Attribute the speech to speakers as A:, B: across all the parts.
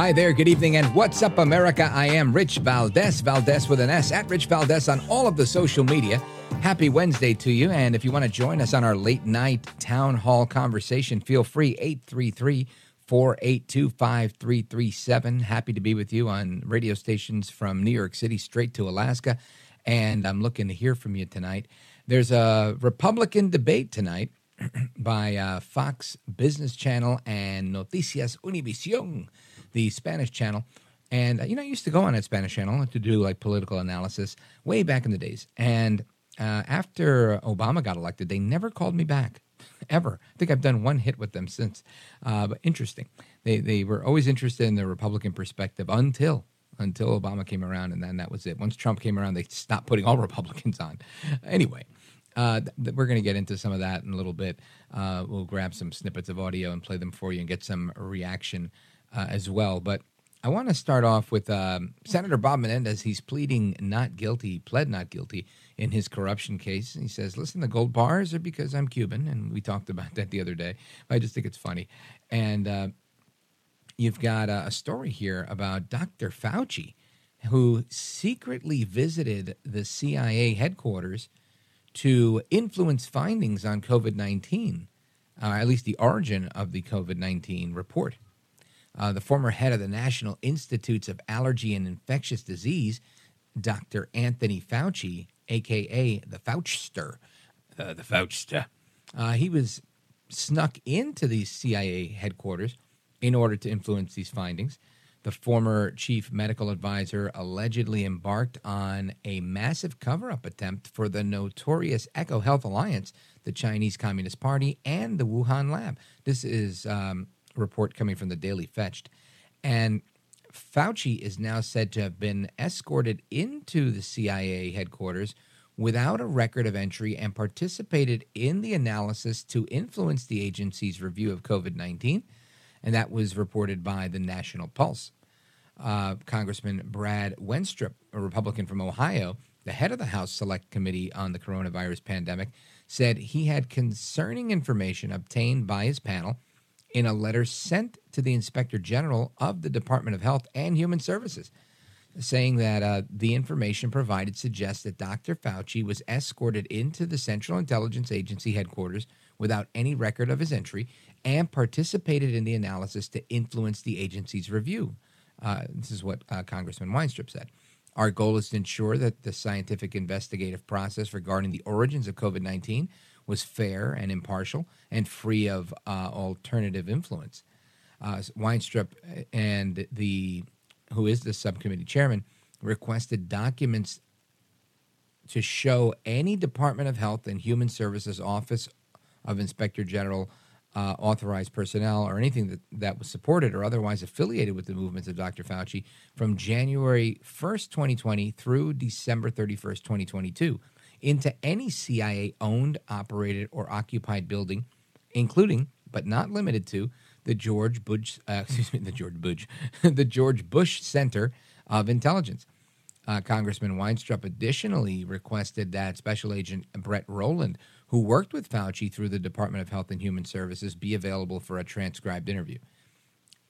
A: Hi there, good evening, and what's up, America? I am Rich Valdez, Valdez with an S, at Rich Valdez on all of the social media. Happy Wednesday to you, and if you want to join us on our late night town hall conversation, feel free, 833 482 5337. Happy to be with you on radio stations from New York City straight to Alaska, and I'm looking to hear from you tonight. There's a Republican debate tonight by uh, Fox Business Channel and Noticias Univision the Spanish channel. And, uh, you know, I used to go on that Spanish channel to do like political analysis way back in the days. And uh, after Obama got elected, they never called me back ever. I think I've done one hit with them since. Uh, but interesting. They, they were always interested in the Republican perspective until until Obama came around, and then that was it. Once Trump came around, they stopped putting all Republicans on. Anyway, uh, th- we're going to get into some of that in a little bit. Uh, we'll grab some snippets of audio and play them for you and get some reaction uh, as well. But I want to start off with um, Senator Bob Menendez. He's pleading not guilty, pled not guilty in his corruption case. He says, listen, the gold bars are because I'm Cuban. And we talked about that the other day. I just think it's funny. And uh, you've got a, a story here about Dr. Fauci, who secretly visited the CIA headquarters to influence findings on COVID 19, uh, at least the origin of the COVID 19 report. Uh, the former head of the National Institutes of Allergy and Infectious Disease, Dr. Anthony Fauci, aka the Fauchster, uh, the Fauchster, uh, he was snuck into the CIA headquarters in order to influence these findings. The former chief medical advisor allegedly embarked on a massive cover up attempt for the notorious EcoHealth Alliance, the Chinese Communist Party, and the Wuhan lab. This is um, report coming from the Daily Fetched. And Fauci is now said to have been escorted into the CIA headquarters without a record of entry and participated in the analysis to influence the agency's review of COVID 19. And that was reported by the National Pulse. Uh, Congressman Brad Wenstrup, a Republican from Ohio, the head of the House Select Committee on the Coronavirus Pandemic, said he had concerning information obtained by his panel in a letter sent to the Inspector General of the Department of Health and Human Services, saying that uh, the information provided suggests that Dr. Fauci was escorted into the Central Intelligence Agency headquarters without any record of his entry and participated in the analysis to influence the agency's review. Uh, this is what uh, Congressman Wenstrup said. Our goal is to ensure that the scientific investigative process regarding the origins of COVID 19 was fair and impartial and free of uh, alternative influence. Uh, Wenstrup and the who is the subcommittee chairman requested documents to show any Department of Health and Human Services Office of Inspector General uh, authorized personnel or anything that, that was supported or otherwise affiliated with the movements of Dr. Fauci from January 1st, 2020 through December 31st, 2022 into any CIA owned, operated, or occupied building, including, but not limited to, the George Bush, uh, excuse me, the George Bush, the George Bush Center of Intelligence. Uh, Congressman Wenstrup additionally requested that Special Agent Brett Rowland, who worked with Fauci through the Department of Health and Human Services, be available for a transcribed interview.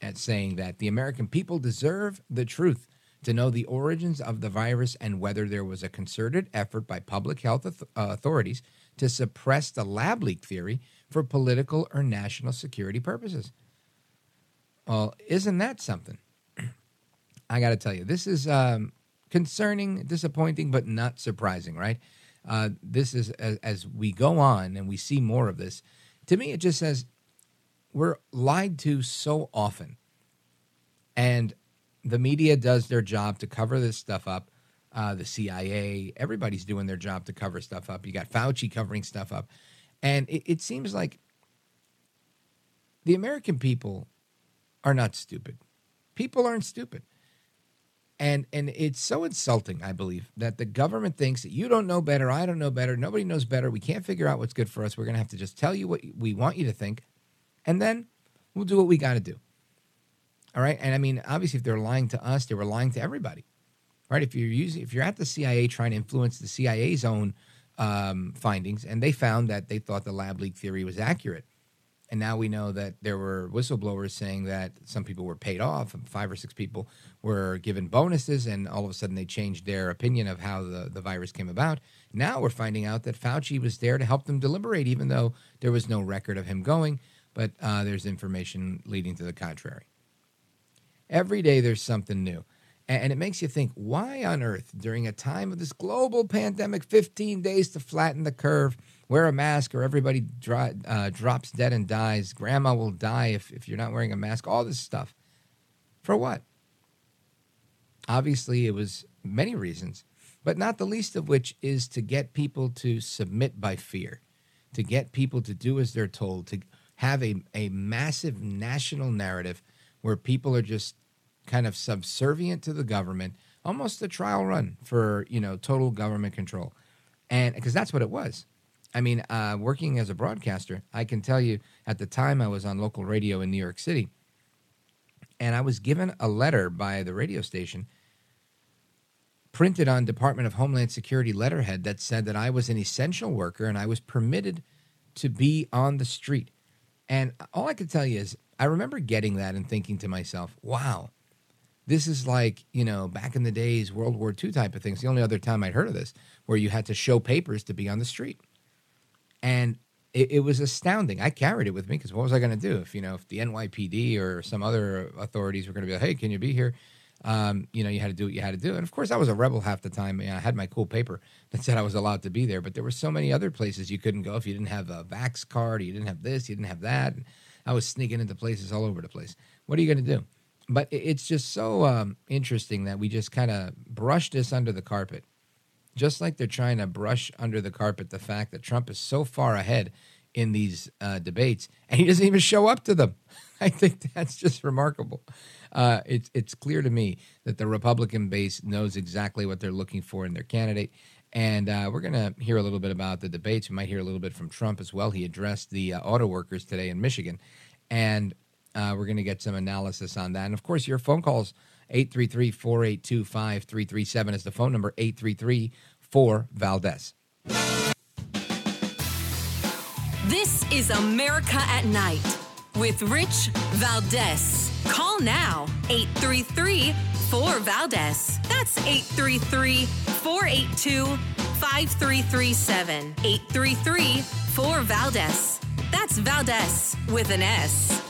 A: At saying that the American people deserve the truth to know the origins of the virus and whether there was a concerted effort by public health uh, authorities to suppress the lab leak theory for political or national security purposes. Well, isn't that something? I got to tell you, this is um, concerning, disappointing, but not surprising, right? Uh, this is as, as we go on and we see more of this. To me, it just says we're lied to so often. And the media does their job to cover this stuff up. Uh, the CIA, everybody's doing their job to cover stuff up. You got Fauci covering stuff up. And it, it seems like the American people are not stupid. People aren't stupid. And and it's so insulting, I believe, that the government thinks that you don't know better, I don't know better, nobody knows better, we can't figure out what's good for us. We're going to have to just tell you what we want you to think, and then we'll do what we got to do. All right? And I mean, obviously if they're lying to us, they were lying to everybody. Right? If you're using if you're at the CIA trying to influence the CIA's own um, findings, and they found that they thought the lab leak theory was accurate. And now we know that there were whistleblowers saying that some people were paid off, five or six people were given bonuses, and all of a sudden they changed their opinion of how the, the virus came about. Now we're finding out that Fauci was there to help them deliberate, even though there was no record of him going, but uh, there's information leading to the contrary. Every day there's something new. And it makes you think, why on earth, during a time of this global pandemic, 15 days to flatten the curve, wear a mask or everybody dry, uh, drops dead and dies, grandma will die if, if you're not wearing a mask, all this stuff. For what? Obviously, it was many reasons, but not the least of which is to get people to submit by fear, to get people to do as they're told, to have a, a massive national narrative where people are just kind of subservient to the government, almost a trial run for you know total government control, and because that's what it was. I mean, uh, working as a broadcaster, I can tell you at the time I was on local radio in New York City, and I was given a letter by the radio station printed on Department of Homeland Security letterhead that said that I was an essential worker and I was permitted to be on the street. And all I could tell you is I remember getting that and thinking to myself, wow, this is like, you know, back in the days, World War II type of things. The only other time I'd heard of this, where you had to show papers to be on the street. And it, it was astounding. I carried it with me because what was I going to do if, you know, if the NYPD or some other authorities were going to be like, hey, can you be here? Um, you know, you had to do what you had to do. And of course, I was a rebel half the time. I had my cool paper that said I was allowed to be there, but there were so many other places you couldn't go if you didn't have a Vax card, you didn't have this, you didn't have that. And I was sneaking into places all over the place. What are you going to do? But it's just so um, interesting that we just kind of brush this under the carpet, just like they're trying to brush under the carpet the fact that Trump is so far ahead in these uh, debates, and he doesn't even show up to them. I think that's just remarkable. Uh, it's it's clear to me that the Republican base knows exactly what they're looking for in their candidate, and uh, we're going to hear a little bit about the debates. We might hear a little bit from Trump as well. He addressed the uh, auto workers today in Michigan, and uh, we're going to get some analysis on that. And of course, your phone calls 833 482 5337 is the phone number 833 4 Valdez.
B: This is America at Night with Rich Valdez. Call now 833 4 Valdez. That's 833 482 5337. 833 4 Valdez. That's Valdez with an S.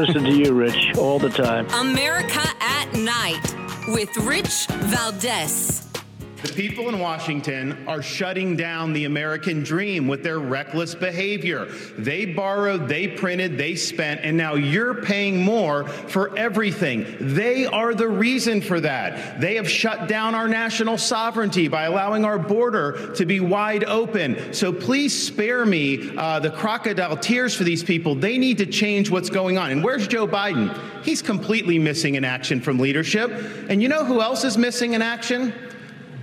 C: listen to you, Rich, all the time.
B: America at Night with Rich Valdez.
D: The people in Washington are shutting down the American dream with their reckless behavior. They borrowed, they printed, they spent, and now you're paying more for everything. They are the reason for that. They have shut down our national sovereignty by allowing our border to be wide open. So please spare me uh, the crocodile tears for these people. They need to change what's going on. And where's Joe Biden? He's completely missing in action from leadership. And you know who else is missing in action?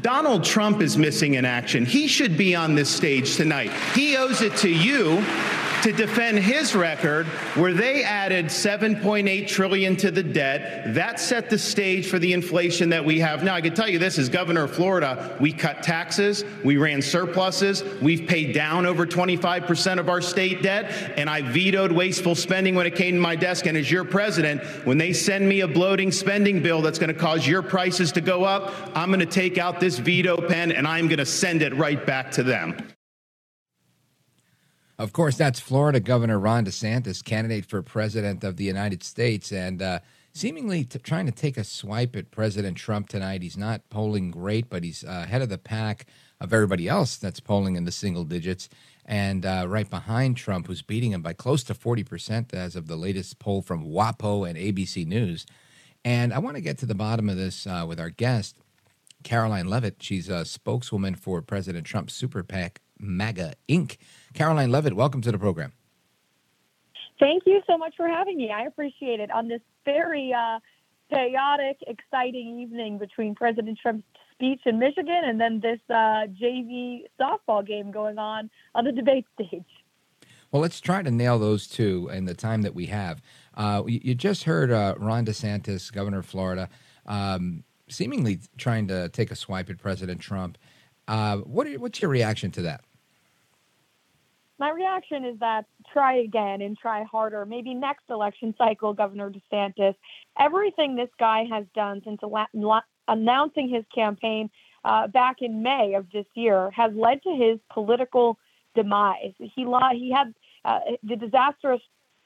D: Donald Trump is missing in action. He should be on this stage tonight. He owes it to you to defend his record where they added 7.8 trillion to the debt. That set the stage for the inflation that we have now. I can tell you this as governor of florida we cut taxes we ran surpluses we've paid down over 25% of our state debt and i vetoed wasteful spending when it came to my desk. And as your president when they send me a bloating spending bill that's going to cause your prices to go up i'm going to take out this veto pen and i'm going to send it right back to them
A: of course, that's Florida Governor Ron DeSantis, candidate for president of the United States, and uh, seemingly t- trying to take a swipe at President Trump tonight. He's not polling great, but he's uh, ahead of the pack of everybody else that's polling in the single digits. And uh, right behind Trump, who's beating him by close to 40% as of the latest poll from WAPO and ABC News. And I want to get to the bottom of this uh, with our guest, Karoline Leavitt. She's a spokeswoman for President Trump's super PAC, MAGA Inc. Karoline Leavitt, welcome to the program.
E: Thank you so much for having me. I appreciate it on this very uh, chaotic, exciting evening between President Trump's speech in Michigan and then this uh, JV softball game going on on the debate stage.
A: Well, let's try to nail those two in the time that we have. Uh, you, you, just heard uh, Ron DeSantis, governor of Florida, um, seemingly trying to take a swipe at President Trump. Uh, what are, what's your reaction to that?
E: My reaction is that try again and try harder. Maybe next election cycle, Governor DeSantis. Everything this guy has done since announcing his campaign uh, back in May of this year has led to his political demise. He he had uh, the disastrous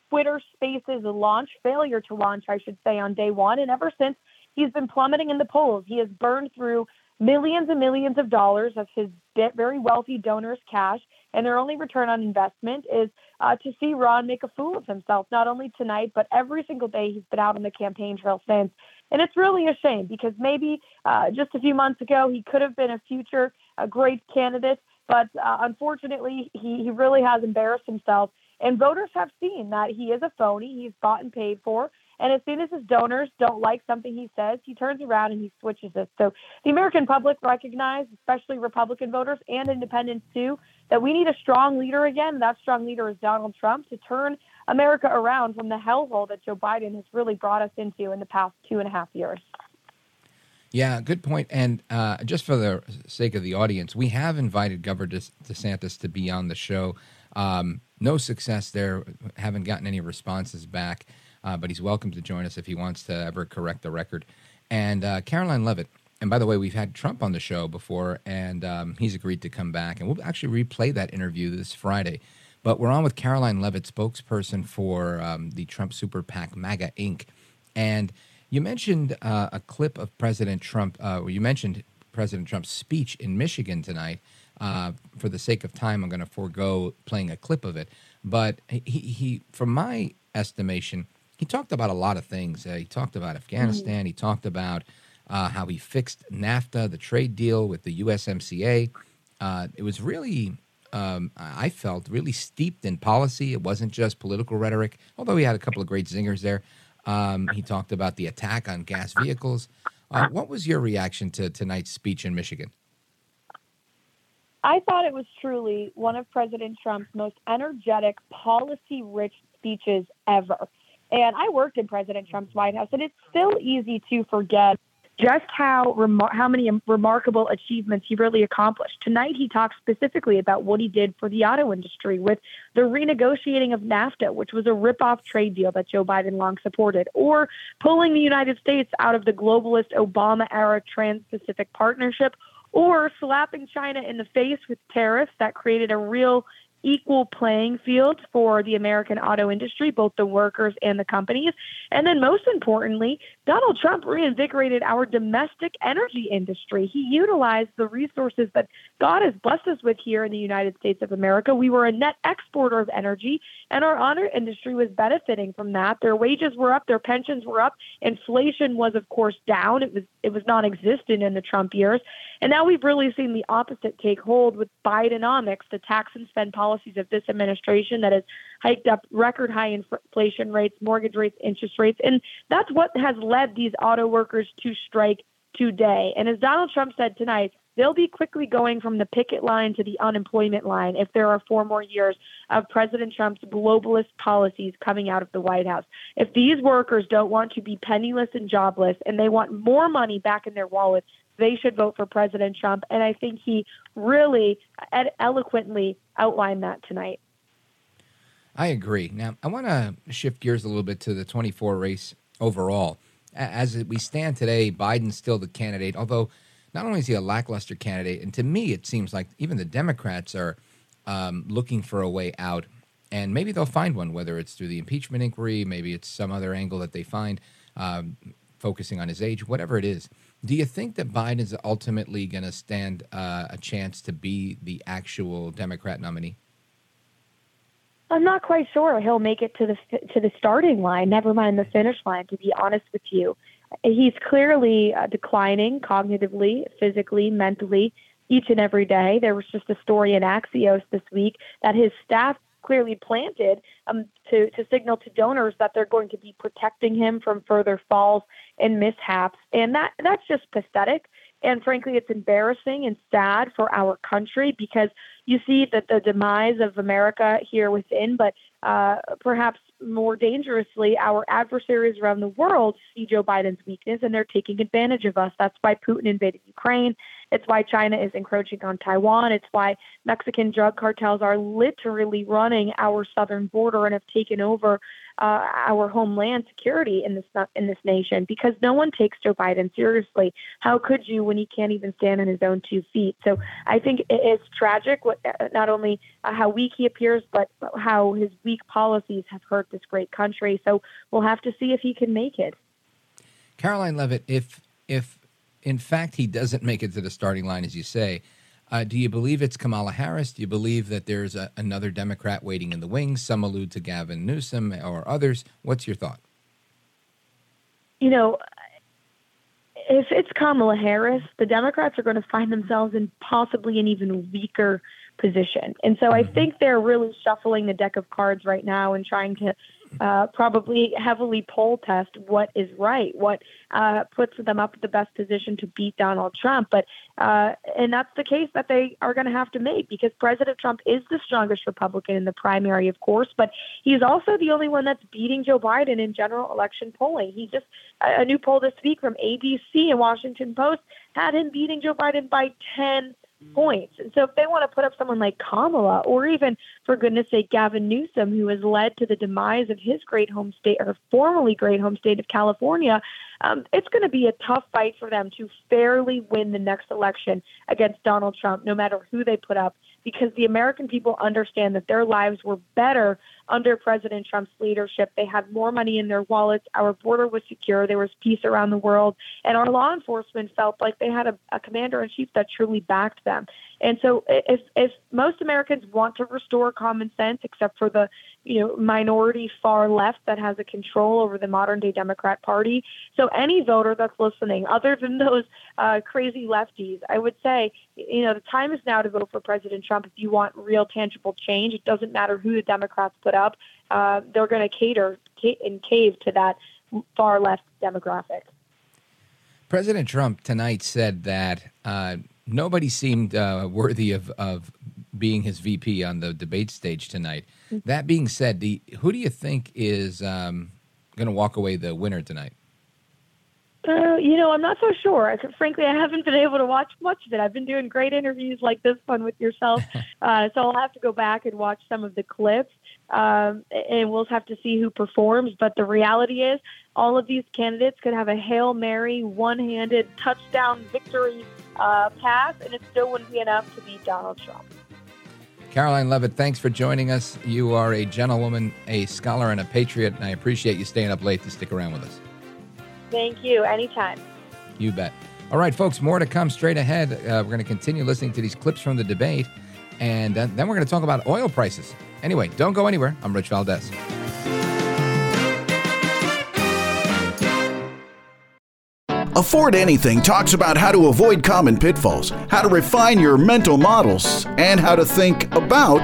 E: Twitter Spaces launch failure to launch, I should say, on day one, and ever since he's been plummeting in the polls. He has burned through millions and millions of dollars of his very wealthy donors' cash, and their only return on investment is uh, to see Ron make a fool of himself, not only tonight, but every single day he's been out on the campaign trail since. And it's really a shame because maybe uh, just a few months ago he could have been a future a great candidate, but uh, unfortunately he, he really has embarrassed himself. And voters have seen that he is a phony. He's bought and paid for. And as soon as his donors don't like something he says, he turns around and he switches it. So the American public recognize, especially Republican voters and independents too, that we need a strong leader again. That strong leader is Donald Trump to turn America around from the hellhole that Joe Biden has really brought us into in the past two and a half years.
A: Yeah, good point. And uh, just for the sake of the audience, we have invited Governor DeSantis to be on the show. Um, no success there. Haven't gotten any responses back uh, but he's welcome to join us if he wants to ever correct the record. And uh, Karoline Leavitt, and by the way, we've had Trump on the show before, and um, he's agreed to come back. And we'll actually replay that interview this Friday. But we're on with Karoline Leavitt, spokesperson for um, the Trump Super PAC, MAGA Inc. And you mentioned uh, a clip of President Trump, uh, you mentioned President Trump's speech in Michigan tonight. Uh, for the sake of time, I'm going to forego playing a clip of it. But he, he, from my estimation, he talked about a lot of things. Uh, he talked about Afghanistan. Mm. He talked about uh, how he fixed NAFTA, the trade deal with the USMCA. Uh, it was really, um, I felt, really steeped in policy. It wasn't just political rhetoric, although he had a couple of great zingers there. Um, he talked about the attack on gas vehicles. Uh, what was your reaction to tonight's speech in Michigan?
E: I thought it was truly one of President Trump's most energetic, policy rich speeches ever. And I worked in President Trump's White House, and it's still easy to forget just how remar- how many remarkable achievements he really accomplished. Tonight, he talked specifically about what he did for the auto industry with the renegotiating of NAFTA, which was a rip-off trade deal that Joe Biden long supported, or pulling the United States out of the globalist Obama-era Trans-Pacific Partnership, or slapping China in the face with tariffs that created a real equal playing field for the American auto industry, both the workers and the companies. And then, most importantly, Donald Trump reinvigorated our domestic energy industry. He utilized the resources that God has blessed us with here in the United States of America. We were a net exporter of energy, and our auto industry was benefiting from that. Their wages were up, their pensions were up, inflation was, of course, down. It was it was non-existent in the Trump years, and now we've really seen the opposite take hold with Bidenomics, the tax and spend policies of this administration that has hiked up record high inflation rates, mortgage rates, interest rates. And that's what has led these auto workers to strike today. And as Donald Trump said tonight, they'll be quickly going from the picket line to the unemployment line if there are four more years of President Trump's globalist policies coming out of the White House. If these workers don't want to be penniless and jobless and they want more money back in their wallets, they should vote for President Trump. And I think he really eloquently outlined that tonight.
A: I agree. Now, I want to shift gears a little bit to the 24 race overall. As we stand today, Biden's still the candidate, although not only is he a lackluster candidate, and to me, it seems like even the Democrats are um, looking for a way out. And maybe they'll find one, whether it's through the impeachment inquiry, maybe it's some other angle that they find, um, focusing on his age, whatever it is. Do you think that Biden is ultimately going to stand uh, a chance to be the actual Democrat nominee?
E: I'm not quite sure he'll make it to the to the starting line. Never mind the finish line. To be honest with you, he's clearly uh, declining cognitively, physically, mentally, each and every day. There was just a story in Axios this week that his staff clearly planted um, to, to signal to donors that they're going to be protecting him from further falls and mishaps. And that that's just pathetic. And frankly, it's embarrassing and sad for our country because you see that the demise of America here within, but uh, perhaps more dangerously, our adversaries around the world see Joe Biden's weakness and they're taking advantage of us. That's why Putin invaded Ukraine. It's why China is encroaching on Taiwan. It's why Mexican drug cartels are literally running our southern border and have taken over uh, our homeland security in this in this nation because no one takes Joe Biden seriously. How could you when he can't even stand on his own two feet? So I think it's tragic what uh, not only uh, how weak he appears, but how his weak policies have hurt this great country. So we'll have to see if he can make it.
A: Karoline Leavitt, if if in fact he doesn't make it to the starting line, as you say, uh, do you believe it's Kamala Harris? Do you believe that there's a, another Democrat waiting in the wings? Some allude to Gavin Newsom or others. What's your thought?
E: You know, if it's Kamala Harris, the Democrats are going to find themselves in possibly an even weaker position. And so I mm-hmm. think they're really shuffling the deck of cards right now and trying to uh, probably heavily poll test what is right, what uh, puts them up the best position to beat Donald Trump. But uh, and that's the case that they are going to have to make because President Trump is the strongest Republican in the primary, of course, but he's also the only one that's beating Joe Biden in general election polling. He just a new poll this week from ABC and Washington Post had him beating Joe Biden by ten points. And so if they want to put up someone like Kamala or even, for goodness sake, Gavin Newsom, who has led to the demise of his great home state or formerly great home state of California, um, it's going to be a tough fight for them to fairly win the next election against Donald Trump, no matter who they put up, because the American people understand that their lives were better under President Trump's leadership. They had more money in their wallets. Our border was secure. There was peace around the world. And our law enforcement felt like they had a, a commander in chief that truly backed them. And so if, if most Americans want to restore common sense, except for the you know minority far left that has a control over the modern day Democrat Party, so any voter that's listening, other than those uh, crazy lefties, I would say you know the time is now to vote for President Trump if you want real tangible change. It doesn't matter who the Democrats put uh, they're going to cater and cave to that far left demographic.
A: President Trump tonight said that uh, nobody seemed uh, worthy of, of being his VP on the debate stage tonight. Mm-hmm. That being said, the, who do you think is um, going to walk away the winner tonight?
E: Uh, you know, I'm not so sure. Frankly, I haven't been able to watch much of it. I've been doing great interviews like this one with yourself, uh, so I'll have to go back and watch some of the clips, um, and we'll have to see who performs. But the reality is, all of these candidates could have a hail mary, one-handed touchdown victory uh, pass, and it still wouldn't be enough to beat Donald Trump.
A: Karoline Leavitt, thanks for joining us. You are a gentlewoman, a scholar, and a patriot, and I appreciate you staying up late to stick around with us.
E: Thank you. Anytime.
A: You bet. All right, folks, more to come straight ahead. Uh, we're going to continue listening to these clips from the debate, and uh, then we're going to talk about oil prices. Anyway, don't go anywhere. I'm Rich Valdez.
F: Afford Anything talks about how to avoid common pitfalls, how to refine your mental models, and how to think about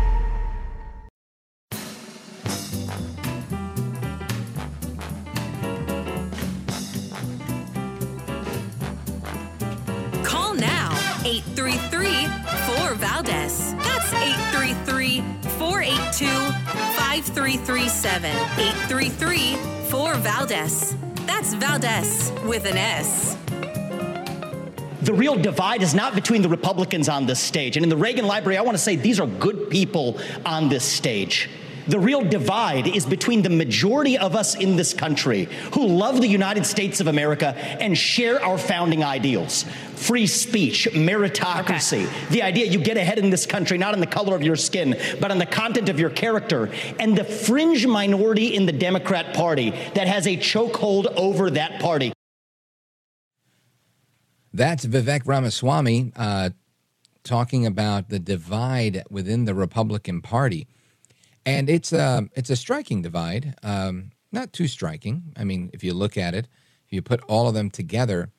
B: 5337. 833 4 Valdez. That's Valdez with an S.
G: The real divide is not between the Republicans on this stage. And in the Reagan Library, I want to say these are good people on this stage. The real divide is between the majority of us in this country who love the United States of America and share our founding ideals free speech, meritocracy, okay. the idea you get ahead in this country not on the color of your skin, but on the content of your character, and the fringe minority in the Democrat Party that has a chokehold over that party.
A: That's Vivek Ramaswamy uh, talking about the divide within the Republican Party, and it's a it's a striking divide. Um, not too striking. I mean, if you look at it, if you put all of them together,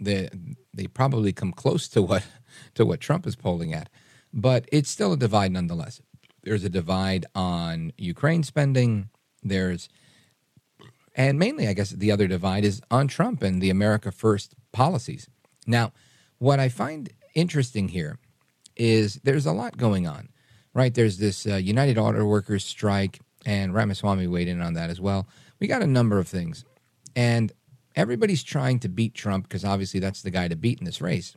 A: they they probably come close to what to what Trump is polling at, but it's still a divide nonetheless. There's a divide on Ukraine spending. There's and mainly, I guess, the other divide is on Trump and the America First policies. Now, what I find interesting here is there's a lot going on, right? There's this uh, United Auto Workers strike, and Ramaswamy weighed in on that as well. We got a number of things, and everybody's trying to beat Trump because obviously that's the guy to beat in this race.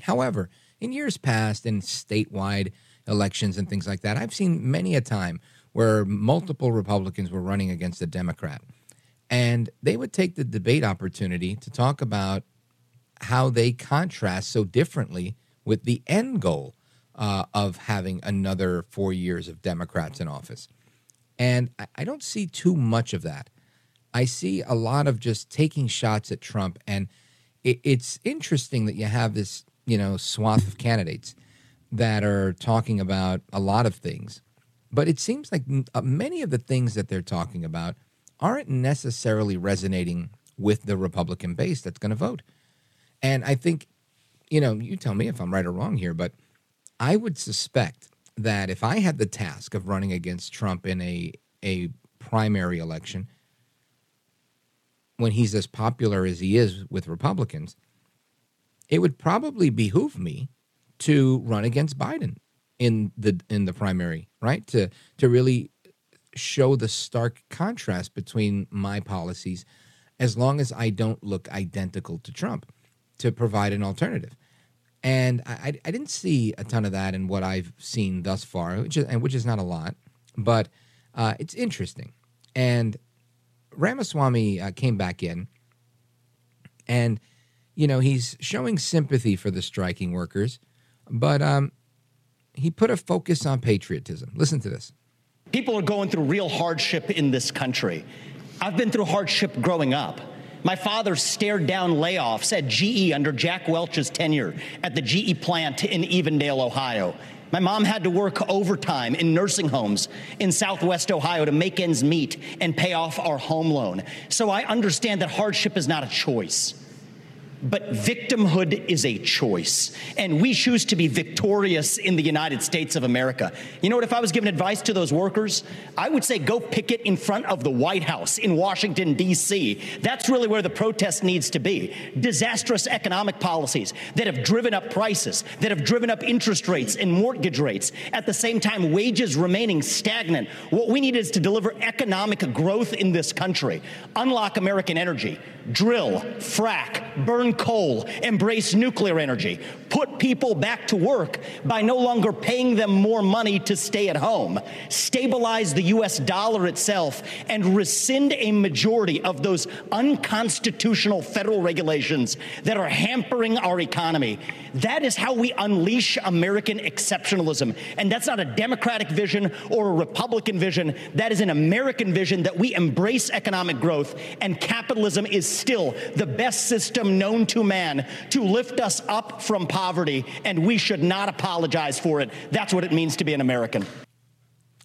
A: However, in years past, in statewide elections and things like that, I've seen many a time where multiple Republicans were running against a Democrat. And they would take the debate opportunity to talk about how they contrast so differently with the end goal uh, of having another four years of Democrats in office. And I, I don't see too much of that. I see a lot of just taking shots at Trump. And it, it's interesting that you have this, you know, swath of candidates that are talking about a lot of things. But it seems like uh, many of the things that they're talking about aren't necessarily resonating with the Republican base that's going to vote. And I think you know, you tell me if I'm right or wrong here, but I would suspect that if I had the task of running against Trump in a a primary election, when he's as popular as he is with Republicans, it would probably behoove me to run against Biden in the in the primary, right? To to really show the stark contrast between my policies as long as I don't look identical to Trump to provide an alternative. And I, I didn't see a ton of that in what I've seen thus far, which is, which is not a lot, but uh, it's interesting. And Ramaswamy uh, came back in, and you know he's showing sympathy for the striking workers, but um, he put a focus on patriotism. Listen to this.
G: People are going through real hardship in this country. I've been through hardship growing up. My father stared down layoffs at GE under Jack Welch's tenure at the GE plant in Evendale, Ohio. My mom had to work overtime in nursing homes in Southwest Ohio to make ends meet and pay off our home loan. So I understand that hardship is not a choice. But victimhood is a choice, and we choose to be victorious in the United States of America. You know what? If I was giving advice to those workers, I would say go picket in front of the White House in Washington, D.C. That's really where the protest needs to be. Disastrous economic policies that have driven up prices, that have driven up interest rates and mortgage rates, at the same time, wages remaining stagnant. What we need is to deliver economic growth in this country, unlock American energy, drill, frack, burn coal, embrace nuclear energy, put people back to work by no longer paying them more money to stay at home, stabilize the US dollar itself, and rescind a majority of those unconstitutional federal regulations that are hampering our economy. That is how we unleash American exceptionalism. And that's not a Democratic vision or a Republican vision. That is an American vision that we embrace economic growth, and capitalism is still the best system known to man to lift us up from poverty, and we should not apologize for it. That's what it means to be an American.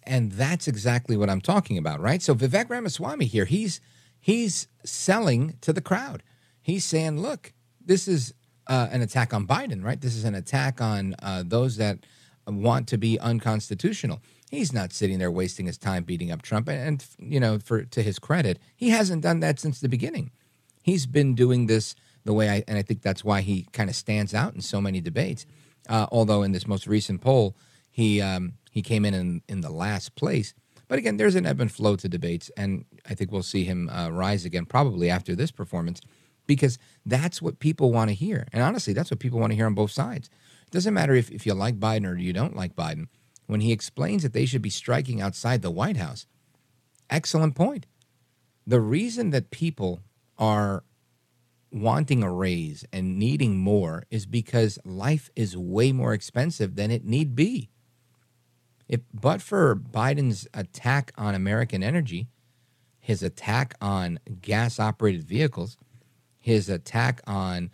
A: And that's exactly what I'm talking about, right? So Vivek Ramaswamy here, he's he's selling to the crowd. He's saying, look, this is uh, an attack on Biden, right? This is an attack on uh, those that want to be unconstitutional. He's not sitting there wasting his time beating up Trump, and, and you know, for to his credit, he hasn't done that since the beginning. He's been doing this the way I, and I think that's why he kind of stands out in so many debates. Uh, although in this most recent poll, he um, he came in, in in the last place. But again, there's an ebb and flow to debates, and I think we'll see him uh, rise again probably after this performance, because that's what people want to hear. And honestly, that's what people want to hear on both sides. It doesn't matter if, if you like Biden or you don't like Biden. when he explains that they should be striking outside the White House. Excellent point. The reason that people are wanting a raise and needing more is because life is way more expensive than it need be. If but for Biden's attack on American energy, his attack on gas operated vehicles, his attack on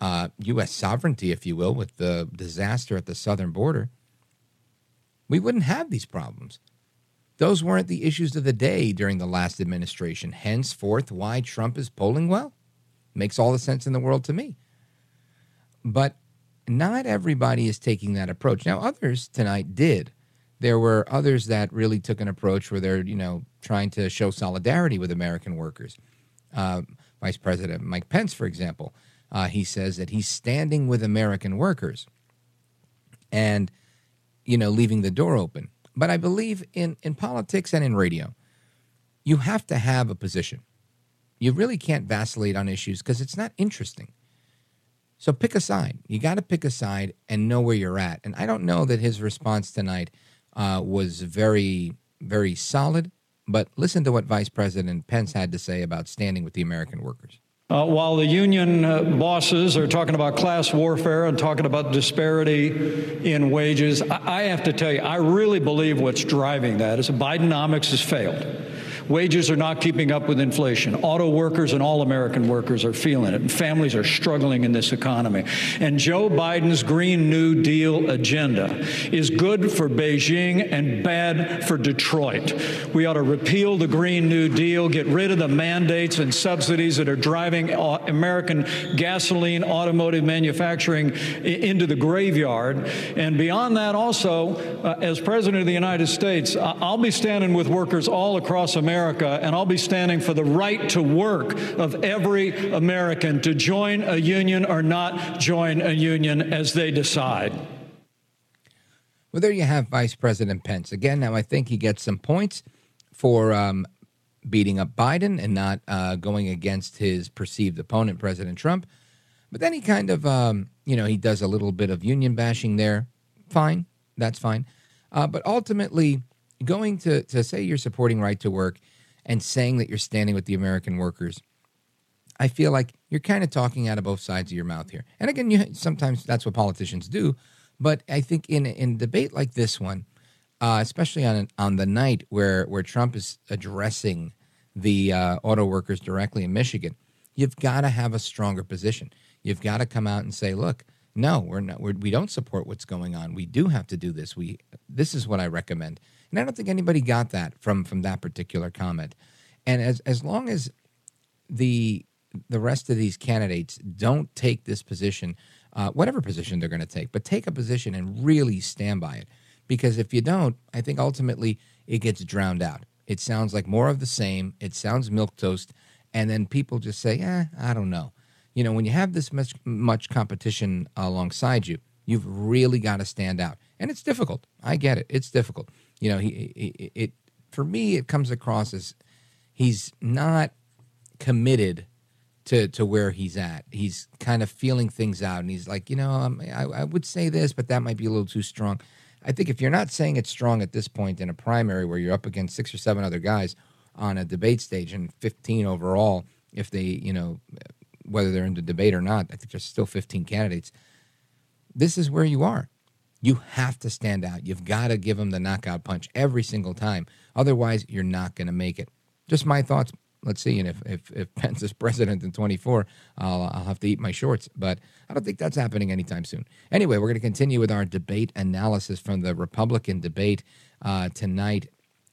A: uh, U.S. sovereignty, if you will, with the disaster at the southern border, we wouldn't have these problems. Those weren't the issues of the day during the last administration. Henceforth, why Trump is polling well makes all the sense in the world to me. But not everybody is taking that approach. Now, others tonight did. There were others that really took an approach where they're, you know, trying to show solidarity with American workers. Uh, Vice President Mike Pence, for example, uh, he says that he's standing with American workers and, you know, leaving the door open. But I believe in, in politics and in radio, you have to have a position. You really can't vacillate on issues because it's not interesting. So pick a side. You got to pick a side and know where you're at. And I don't know that his response tonight uh, was very, very solid. But listen to what Vice President Pence had to say about standing with the American workers.
H: Uh, while the union uh, bosses are talking about class warfare and talking about disparity in wages, I, I have to tell you, I really believe what's driving that is Bidenomics has failed. Wages are not keeping up with inflation. Auto workers and all American workers are feeling it, and families are struggling in this economy. And Joe Biden's Green New Deal agenda is good for Beijing and bad for Detroit. We ought to repeal the Green New Deal, get rid of the mandates and subsidies that are driving American gasoline automotive manufacturing into the graveyard. And beyond that, also, uh, as President of the United States, I'll be standing with workers all across America America, and I'll be standing for the right to work of every American to join a union or not join a union as they decide.
A: Well, there you have Vice President Pence. Again, now I think he gets some points for um, beating up Biden and not uh, going against his perceived opponent, President Trump. But then he kind of, um, you know, he does a little bit of union bashing there. Fine, that's fine. Uh, but ultimately, going to, to say you're supporting right to work and saying that you're standing with the American workers, I feel like you're kind of talking out of both sides of your mouth here. And again, you, sometimes that's what politicians do. But I think in in debate like this one, uh, especially on on the night where where Trump is addressing the uh, auto workers directly in Michigan, you've got to have a stronger position. You've got to come out and say, "Look, no, we're not. We're, we don't support what's going on. We do have to do this. We this is what I recommend." And I don't think anybody got that from from that particular comment. And as as long as the the rest of these candidates don't take this position, uh, whatever position they're going to take, but take a position and really stand by it. Because if you don't, I think ultimately it gets drowned out. It sounds like more of the same. It sounds milk toast, and then people just say, "Eh, I don't know." You know, when you have this much much competition alongside you, you've really got to stand out, and it's difficult. I get it; it's difficult you know, he, he it for me it comes across as he's not committed to to where he's at. He's kind of feeling things out, and he's like, you know, um, I, I would say this, but that might be a little too strong. I think if you're not saying it's strong at this point in a primary where you're up against six or seven other guys on a debate stage and 15 overall, if they, you know, whether they're in the debate or not, I think there's still 15 candidates. This is where you are. You have to stand out. You've got to give them the knockout punch every single time. Otherwise, you're not going to make it. Just my thoughts. Let's see. And if, if, if Pence is president in 24, I'll, I'll have to eat my shorts. But I don't think that's happening anytime soon. Anyway, we're going to continue with our debate analysis from the Republican debate uh, tonight.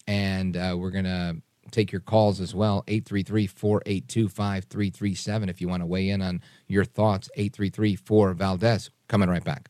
A: And uh, we're going to take your calls as well 833 482 5337 if you want to weigh in on your thoughts 833 4 Valdez coming right back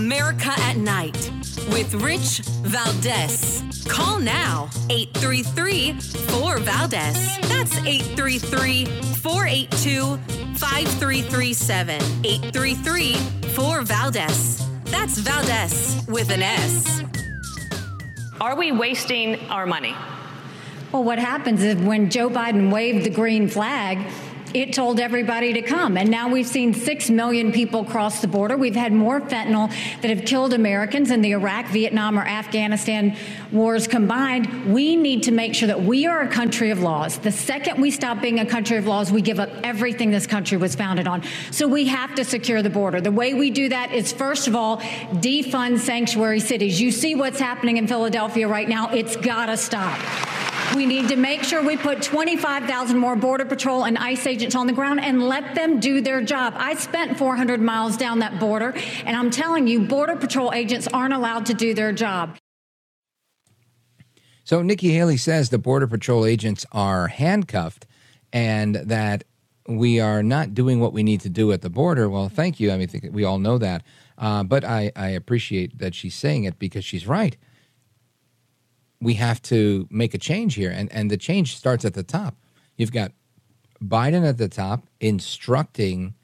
B: America at Night with Rich Valdez. Call now 833 4 Valdez. That's 833 482 5337. 833 4 Valdez. That's Valdez with an S.
I: Are we wasting our money?
J: Well, what happens is when Joe Biden waved the green flag, it told everybody to come. And now we've seen 6 million people cross the border. We've had more fentanyl that have killed Americans in the Iraq, Vietnam, or Afghanistan wars combined. We need to make sure that we are a country of laws. The second we stop being a country of laws, we give up everything this country was founded on. So we have to secure the border. The way we do that is, first of all, defund sanctuary cities. You see what's happening in Philadelphia right now. It's got to stop. We need to make sure we put 25,000 more Border Patrol and ICE agents on the ground and let them do their job. I spent 400 miles down that border, and I'm telling you, Border Patrol agents aren't allowed to do their job.
A: So Nikki Haley says the Border Patrol agents are handcuffed and that we are not doing what we need to do at the border. Well, thank you. I mean, we all know that. Uh, but I, I appreciate that she's saying it because she's right we have to make a change here. And, and the change starts at the top. You've got Biden at the top instructing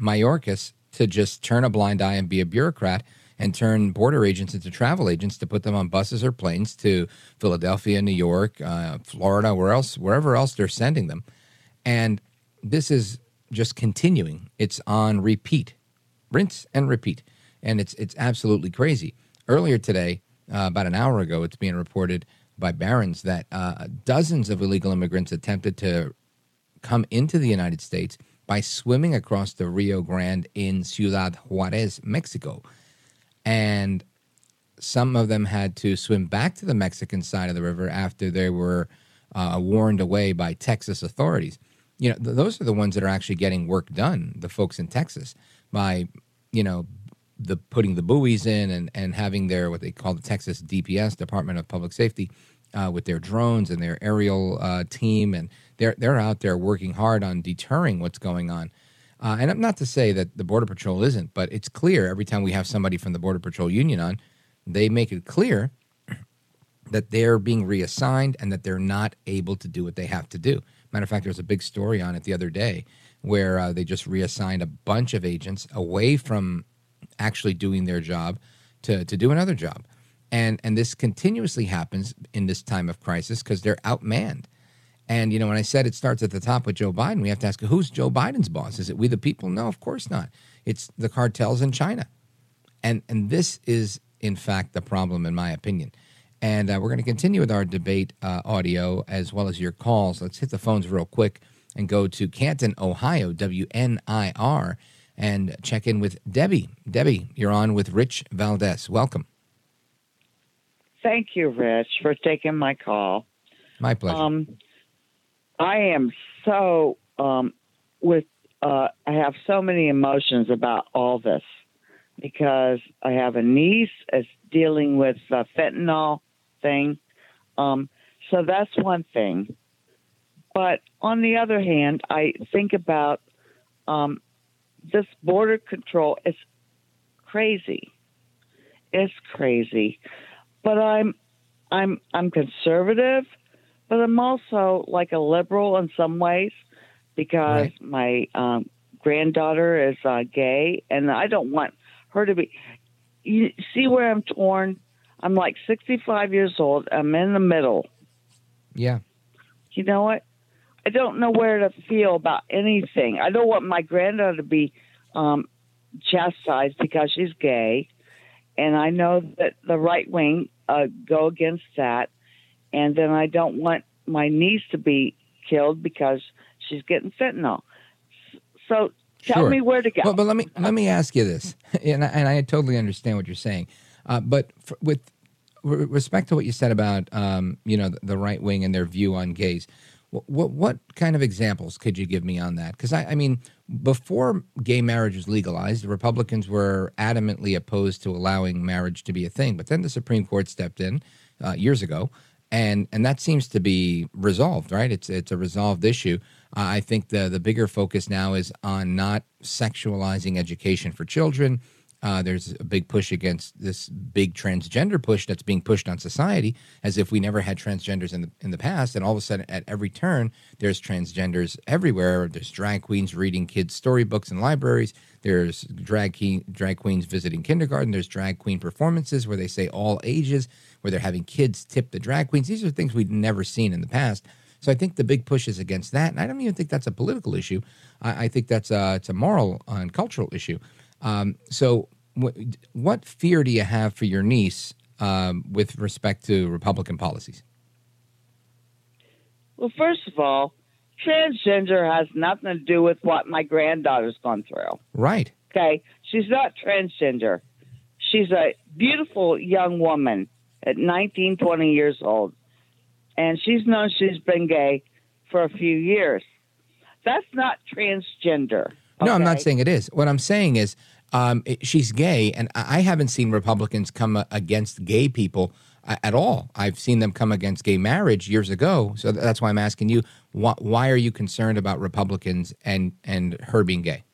A: Mayorkas to just turn a blind eye and be a bureaucrat and turn border agents into travel agents to put them on buses or planes to Philadelphia, New York, uh, Florida, where else, wherever else they're sending them. And this is just continuing. It's on repeat, rinse and repeat, and it's it's absolutely crazy. Earlier today, uh, about an hour ago, it's being reported by Barron's that uh, dozens of illegal immigrants attempted to come into the United States by swimming across the Rio Grande in Ciudad Juarez, Mexico. And some of them had to swim back to the Mexican side of the river after they were uh, warned away by Texas authorities. You know, th- those are the ones that are actually getting work done, the folks in Texas, by, you know, the putting the buoys in and, and having their what they call the Texas DPS Department of Public Safety uh, with their drones and their aerial uh, team and they're they're out there working hard on deterring what's going on. Uh, and I'm not to say that the Border Patrol isn't, but it's clear every time we have somebody from the Border Patrol Union on, they make it clear that they're being reassigned and that they're not able to do what they have to do. Matter of fact, there was a big story on it the other day where uh, they just reassigned a bunch of agents away from actually doing their job to, to do another job. And, and this continuously happens in this time of crisis because they're outmanned. And, you know, when I said it starts at the top with Joe Biden, we have to ask who's Joe Biden's boss? Is it we the people? No, of course not. It's the cartels in China. And, and this is, in fact, the problem, in my opinion. And uh, we're going to continue with our debate uh, audio as well as your calls. Let's hit the phones real quick and go to Canton, Ohio, WNIR and check in with Debbie. Debbie, you're on with Rich Valdez. Welcome.
K: Thank you, Rich, for taking my call.
A: My pleasure. Um,
K: I am so um, with. Uh, I have so many emotions about all this because I have a niece that's dealing with the fentanyl thing. Um, so that's one thing. But on the other hand, I think about um, this border control is crazy. It's crazy. But I'm I'm I'm conservative, but I'm also like a liberal in some ways because right. my um, granddaughter is uh, gay, and I don't want her to be. You see where I'm torn? I'm like 65 years old. I'm in the middle.
A: Yeah.
K: You know what? I don't know where to feel about anything. I don't want my granddaughter to be um, chastised because she's gay, and I know that the right wing uh, go against that, and then I don't want my niece to be killed because she's getting fentanyl. So tell
A: sure.
K: me where to go.
A: Well, but let me let me ask you this, and I, and I totally understand what you're saying, uh, but for, with respect to what you said about um, you know the, the right wing and their view on gays what, what, kind of examples could you give me on that? Because I, I mean, before gay marriage was legalized, the Republicans were adamantly opposed to allowing marriage to be a thing. But then the Supreme Court stepped in uh, years ago, and and that seems to be resolved, right? It's it's a resolved issue. Uh, I think the the bigger focus now is on not sexualizing education for children, Uh, there's a big push against this big transgender push that's being pushed on society, as if we never had transgenders in the in the past. And all of a sudden, at every turn, there's transgenders everywhere. There's drag queens reading kids' storybooks in libraries. There's drag king, drag queens visiting kindergarten. There's drag queen performances where they say all ages, where they're having kids tip the drag queens. These are things we'd never seen in the past. So I think the big push is against that, and I don't even think that's a political issue. I, I think that's a, it's a moral and cultural issue. Um, so, w- what fear do you have for your niece um, with respect to Republican policies?
K: Well, first of all, transgender has nothing to do with what my granddaughter's gone through.
A: Right.
K: Okay. She's not transgender. She's a beautiful young woman at 19, 20 years old. And she's known she's been gay for a few years. That's not transgender.
A: No, I'm not saying it is. What I'm saying is um, it- she's gay, and I haven't seen Republicans come uh, against gay people uh, at all. I've seen them come against gay marriage years ago. So th- that's why I'm asking you, why, why are you concerned about Republicans and, and her being gay?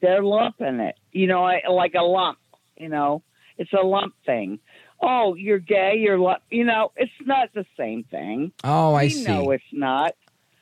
K: They're lumping it, you know, I- like a lump, you know, it's a lump thing. Oh, you're gay, you're, lump, you know, it's not the same thing.
A: Oh, I
K: we
A: see.
K: know it's not.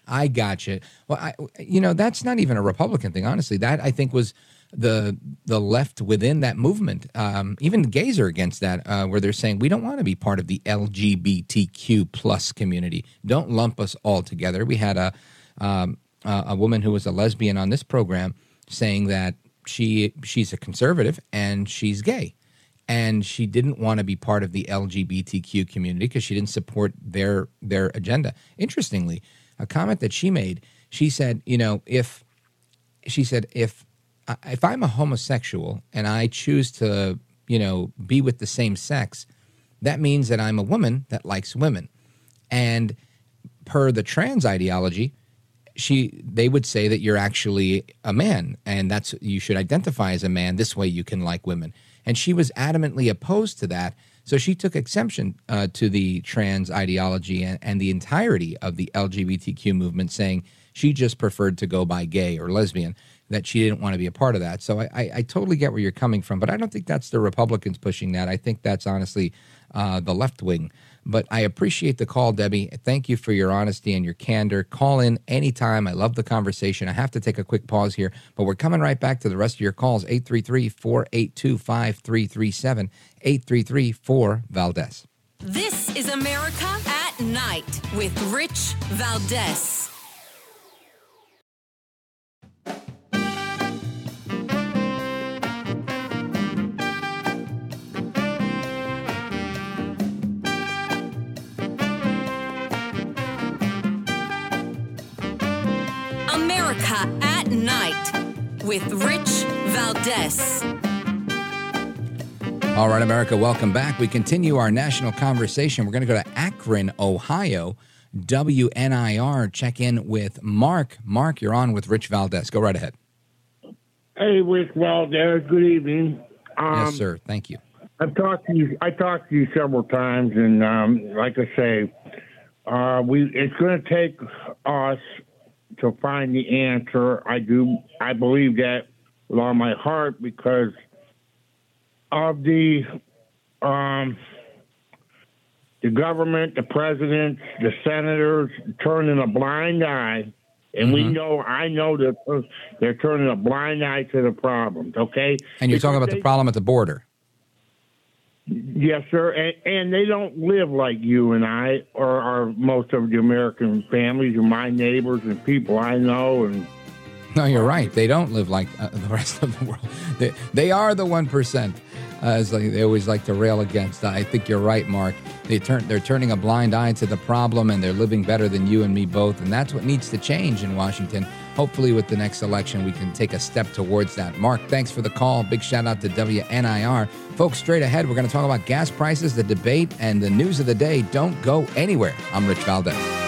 A: I gotcha. Well, I, you know, that's not even a Republican thing, honestly. That I think was the the left within that movement. Um, even gays are against that, uh, where they're saying we don't want to be part of the LGBTQ plus community. Don't lump us all together. We had a um, a a woman who was a lesbian on this program saying that she she's a conservative and she's gay and she didn't want to be part of the LGBTQ community because she didn't support their their agenda. Interestingly, a comment that she made, she said, you know, if she said if if I'm a homosexual and I choose to, you know, be with the same sex, that means that I'm a woman that likes women. And per the trans ideology, she they would say that you're actually a man and that's you should identify as a man. This way you can like women. And she was adamantly opposed to that so she took exception uh, to the trans ideology and, and the entirety of the lgbtq movement saying she just preferred to go by gay or lesbian that she didn't want to be a part of that. So i, I, I totally get where you're coming from but i don't think that's the republicans pushing that. I think that's honestly uh, the left wing but I appreciate the call, Debbie. Thank you for your honesty and your candor. Call in anytime. I love the conversation. I have to take a quick pause here, but we're coming right back to the rest of your calls 833 482 5337 833 4 Valdez.
B: This is America at Night with Rich Valdez. America at Night with Rich Valdez.
A: All right, America, welcome back. We continue our national conversation. We're going to go to Akron, Ohio. WNIR, check in with Mark. Mark, you're on with Rich Valdez. Go right ahead.
L: Hey, Rich Valdez. Good evening. Um,
A: yes, sir. Thank you.
L: I've talked to you. I talked to you several times, and um, like I say, uh, we it's going to take us to find the answer. I do. I believe that with all my heart because of the um, the government, the president, the senators turning a blind eye. And we know, I know that they're turning a blind eye to the problems. Okay,
A: And you're talking
L: Because
A: about the problem at the border.
L: Yes, sir. And, and they don't live like you and I, or, or most of the American families, or my neighbors and people I know. And
A: No, you're right. They don't live like uh, the rest of the world. They, they are the one percent, Uh, as like they always like to rail against. I think you're right, Mark. They turn they're turning a blind eye to the problem, and they're living better than you and me both. And that's what needs to change in Washington. Hopefully, with the next election, we can take a step towards that. Mark, thanks for the call. Big shout out to WNIR. Folks, straight ahead, we're going to talk about gas prices, the debate, and the news of the day. Don't go anywhere. I'm Rich Valdez.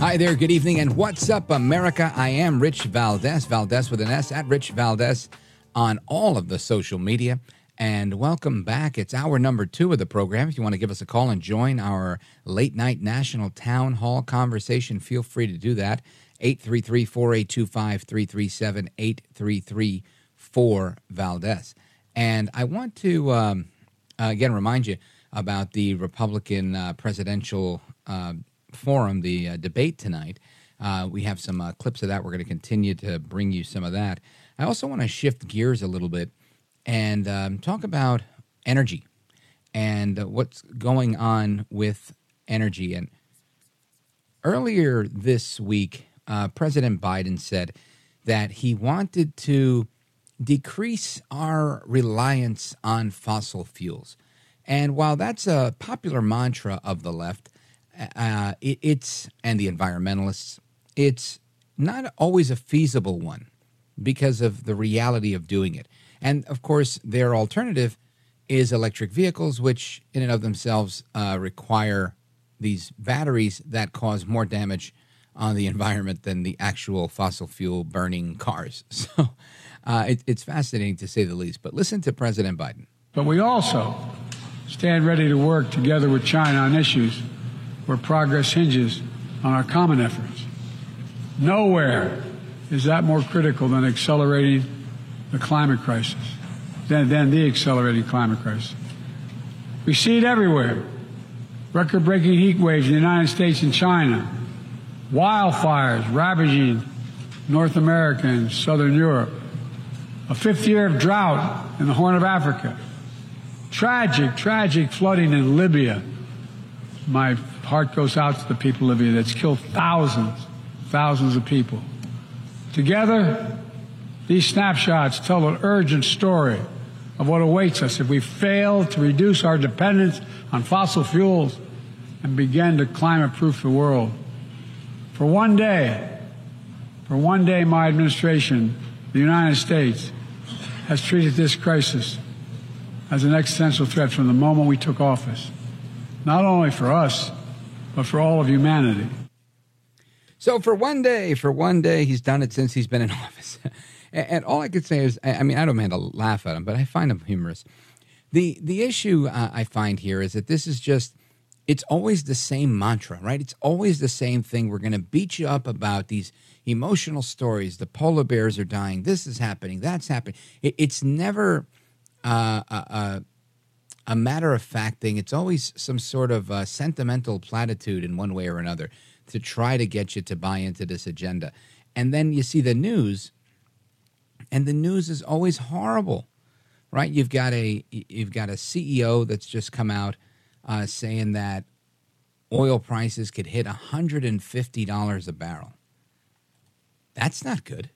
A: Hi there, good evening, and what's up, America? I am Rich Valdez, Valdez with an S, at Rich Valdez on all of the social media. And welcome back. It's hour number two of the program. If you want to give us a call and join our late night national town hall conversation, feel free to do that. 833 482 5337 833 4 Valdez. And I want to, um, again, remind you about the Republican uh, presidential uh, forum, the uh, debate tonight. Uh, we have some uh, clips of that. We're going to continue to bring you some of that. I also want to shift gears a little bit and um, talk about energy and uh, what's going on with energy. And earlier this week, uh, President Biden said that he wanted to decrease our reliance on fossil fuels. And while that's a popular mantra of the left, uh, it, it's and the environmentalists, it's not always a feasible one because of the reality of doing it. And of course, their alternative is electric vehicles, which in and of themselves uh, require these batteries that cause more damage on the environment than the actual fossil fuel burning cars. So uh, it, it's fascinating to say the least. But listen to President Biden.
M: But we also stand ready to work together with China on issues where progress hinges on our common efforts. Nowhere is that more critical than accelerating the climate crisis, than, than the accelerating climate crisis. We see it everywhere. Record breaking heat waves in the United States and China, wildfires ravaging North America and Southern Europe, a fifth year of drought in the Horn of Africa, tragic, tragic flooding in Libya. My heart goes out to the people of Libya that's killed thousands, thousands of people. Together, these snapshots tell an urgent story of what awaits us if we fail to reduce our dependence on fossil fuels and begin to climate proof the world. For one day, for one day, my administration, the United States, has treated this crisis as an existential threat from the moment we took office, not only for us, but for all of humanity.
A: So for one day, for one day, he's done it since he's been in office. and, all I could say is, I mean, I don't mean to laugh at him, but I find him humorous. The the issue uh, I find here is that this is just it's always the same mantra, right? It's always the same thing. We're going to beat you up about these emotional stories. The polar bears are dying. This is happening. That's happening. It, it's never uh, a, a, matter of fact thing. It's always some sort of uh, sentimental platitude in one way or another to try to get you to buy into this agenda. And then you see the news, and the news is always horrible, right? You've got a you've got a CEO that's just come out uh, saying that oil prices could hit $150 a barrel. That's not good.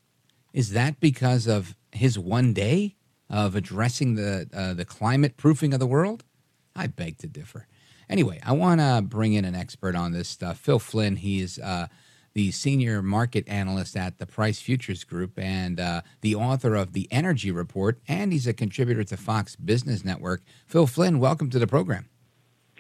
A: Is that because of his one day? Of addressing the uh, the climate proofing of the world? I beg to differ. Anyway, I want to bring in an expert on this stuff. Phil Flynn, he's uh, the senior market analyst at the Price Futures Group and uh, the author of the Energy Report, and he's a contributor to Fox Business Network. Phil Flynn, welcome to the program.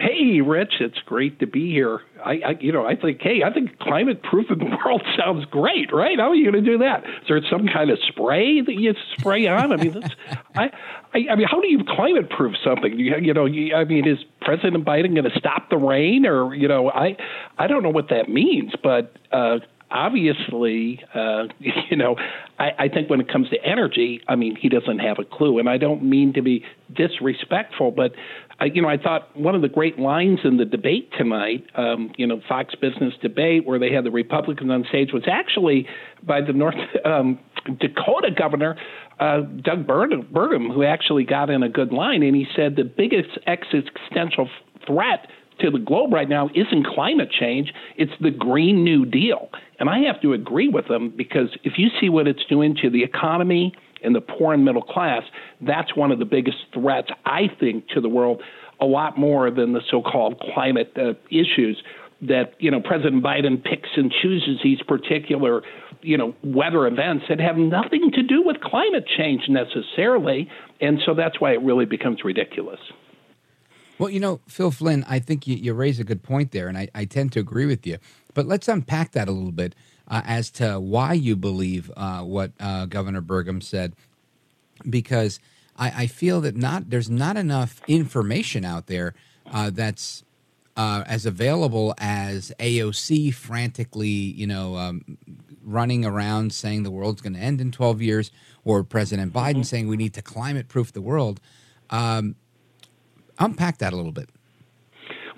N: Hey, Rich, it's great to be here. I, I you know, I think, hey, I think climate proof in the world sounds great, right? How are you going to do that? Is there some kind of spray that you spray on? I mean, that's, I, I, I mean, how do you climate proof something? You, you know, you, I mean, is President Biden going to stop the rain, or you know, I, I don't know what that means, but uh, obviously, uh, you know, I, I think when it comes to energy, I mean, he doesn't have a clue. And I don't mean to be disrespectful, but I, you know, I thought one of the great lines in the debate tonight, um, you know, Fox Business debate, where they had the Republicans on stage, was actually by the North um, Dakota governor, uh, Doug Burgum, who actually got in a good line, and he said the biggest existential threat to the globe right now isn't climate change, it's the Green New Deal. And I have to agree with them because if you see what it's doing to the economy and the poor and middle class, that's one of the biggest threats, I think, to the world, a lot more than the so called climate uh, issues that you know President Biden picks and chooses these particular you know weather events that have nothing to do with climate change necessarily, and so that's why it really becomes ridiculous.
A: Well, you know, Phil Flynn, I think you, you raise a good point there, and I, I, tend to agree with you. But let's unpack that a little bit uh, as to why you believe uh, what uh, Governor Burgum said, because I, I, feel that not there's not enough information out there uh, that's uh, as available as AOC frantically, you know, um, running around saying the world's going to end in 12 years, or President Biden mm-hmm. saying we need to climate proof the world. Um, unpack that a little bit.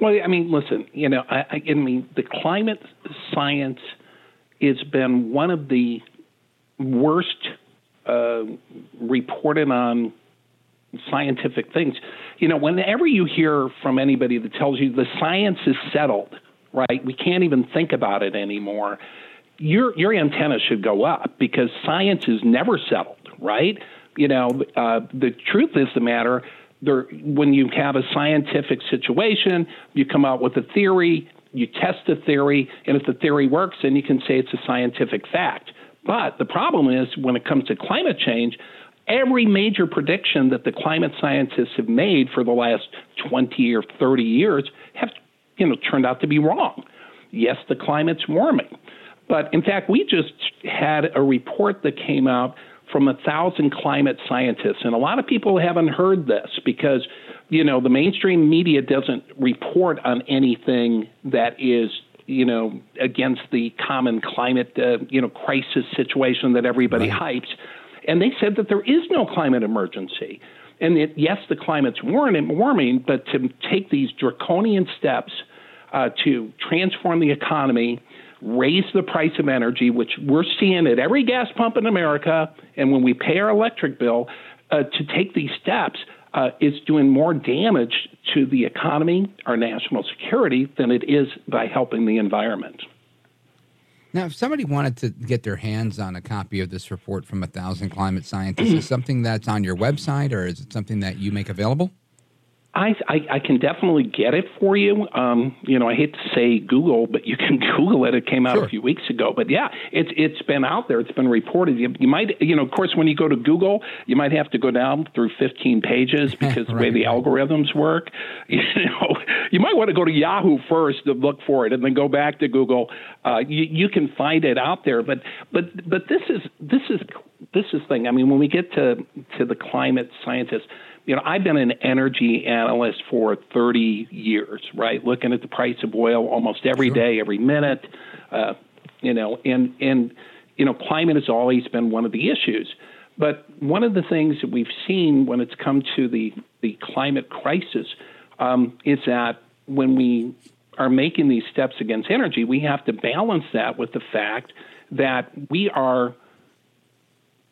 N: Well, I mean, listen, you know, I, I mean, the climate science has been one of the worst uh, reported on scientific things. You know, whenever you hear from anybody that tells you the science is settled, right? We can't even think about it anymore your your antenna should go up because science is never settled, right? You know, uh, the truth is the matter. When you have a scientific situation, you come out with a theory, you test the theory, and if the theory works, then you can say it's a scientific fact. But the problem is when it comes to climate change, every major prediction that the climate scientists have made for the last 20 or 30 years have you know turned out to be wrong. Yes, the climate's warming. But in fact, we just had a report that came out from a thousand climate scientists, and a lot of people haven't heard this because you know the mainstream media doesn't report on anything that is you know against the common climate uh, you know crisis situation that everybody right. hypes, and they said that there is no climate emergency. And it, yes, the climate's warming, but to take these draconian steps uh, to transform the economy raise the price of energy, which we're seeing at every gas pump in America, and when we pay our electric bill, uh, to take these steps uh, is doing more damage to the economy, our national security, than it is by helping the environment.
A: Now, if somebody wanted to get their hands on a copy of this report from a thousand climate scientists, is something that's on your website, or is it something that you make available?
N: I, I, I can definitely get it for you. Um, you know, I hate to say Google, but you can Google it. It came out sure. a few weeks ago. But yeah, it's it's been out there. It's been reported. You, you might, you know, of course, when you go to Google, you might have to go down through 15 pages because right, the way the algorithms work. You know, you might want to go to Yahoo first to look for it, and then go back to Google. Uh, you, you can find it out there. But but but this is this is this is thing. I mean, when we get to to the climate scientists you know, I've been an energy analyst for 30 years, right? Looking at the price of oil almost every sure. day, every minute, uh, you know, and and you know, climate has always been one of the issues. But one of the things that we've seen when it's come to the the climate crisis um, is that when we are making these steps against energy, we have to balance that with the fact that we are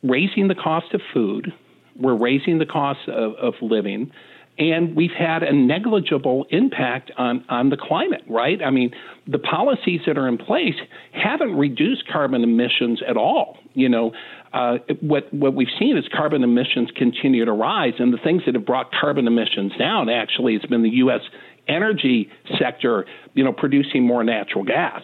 N: raising the cost of food we're raising the cost of, of living and we've had a negligible impact on, on the climate, right? I mean, the policies that are in place haven't reduced carbon emissions at all. You know, uh, what what we've seen is carbon emissions continue to rise, and the things that have brought carbon emissions down actually has been the U.S. energy sector, you know, producing more natural gas.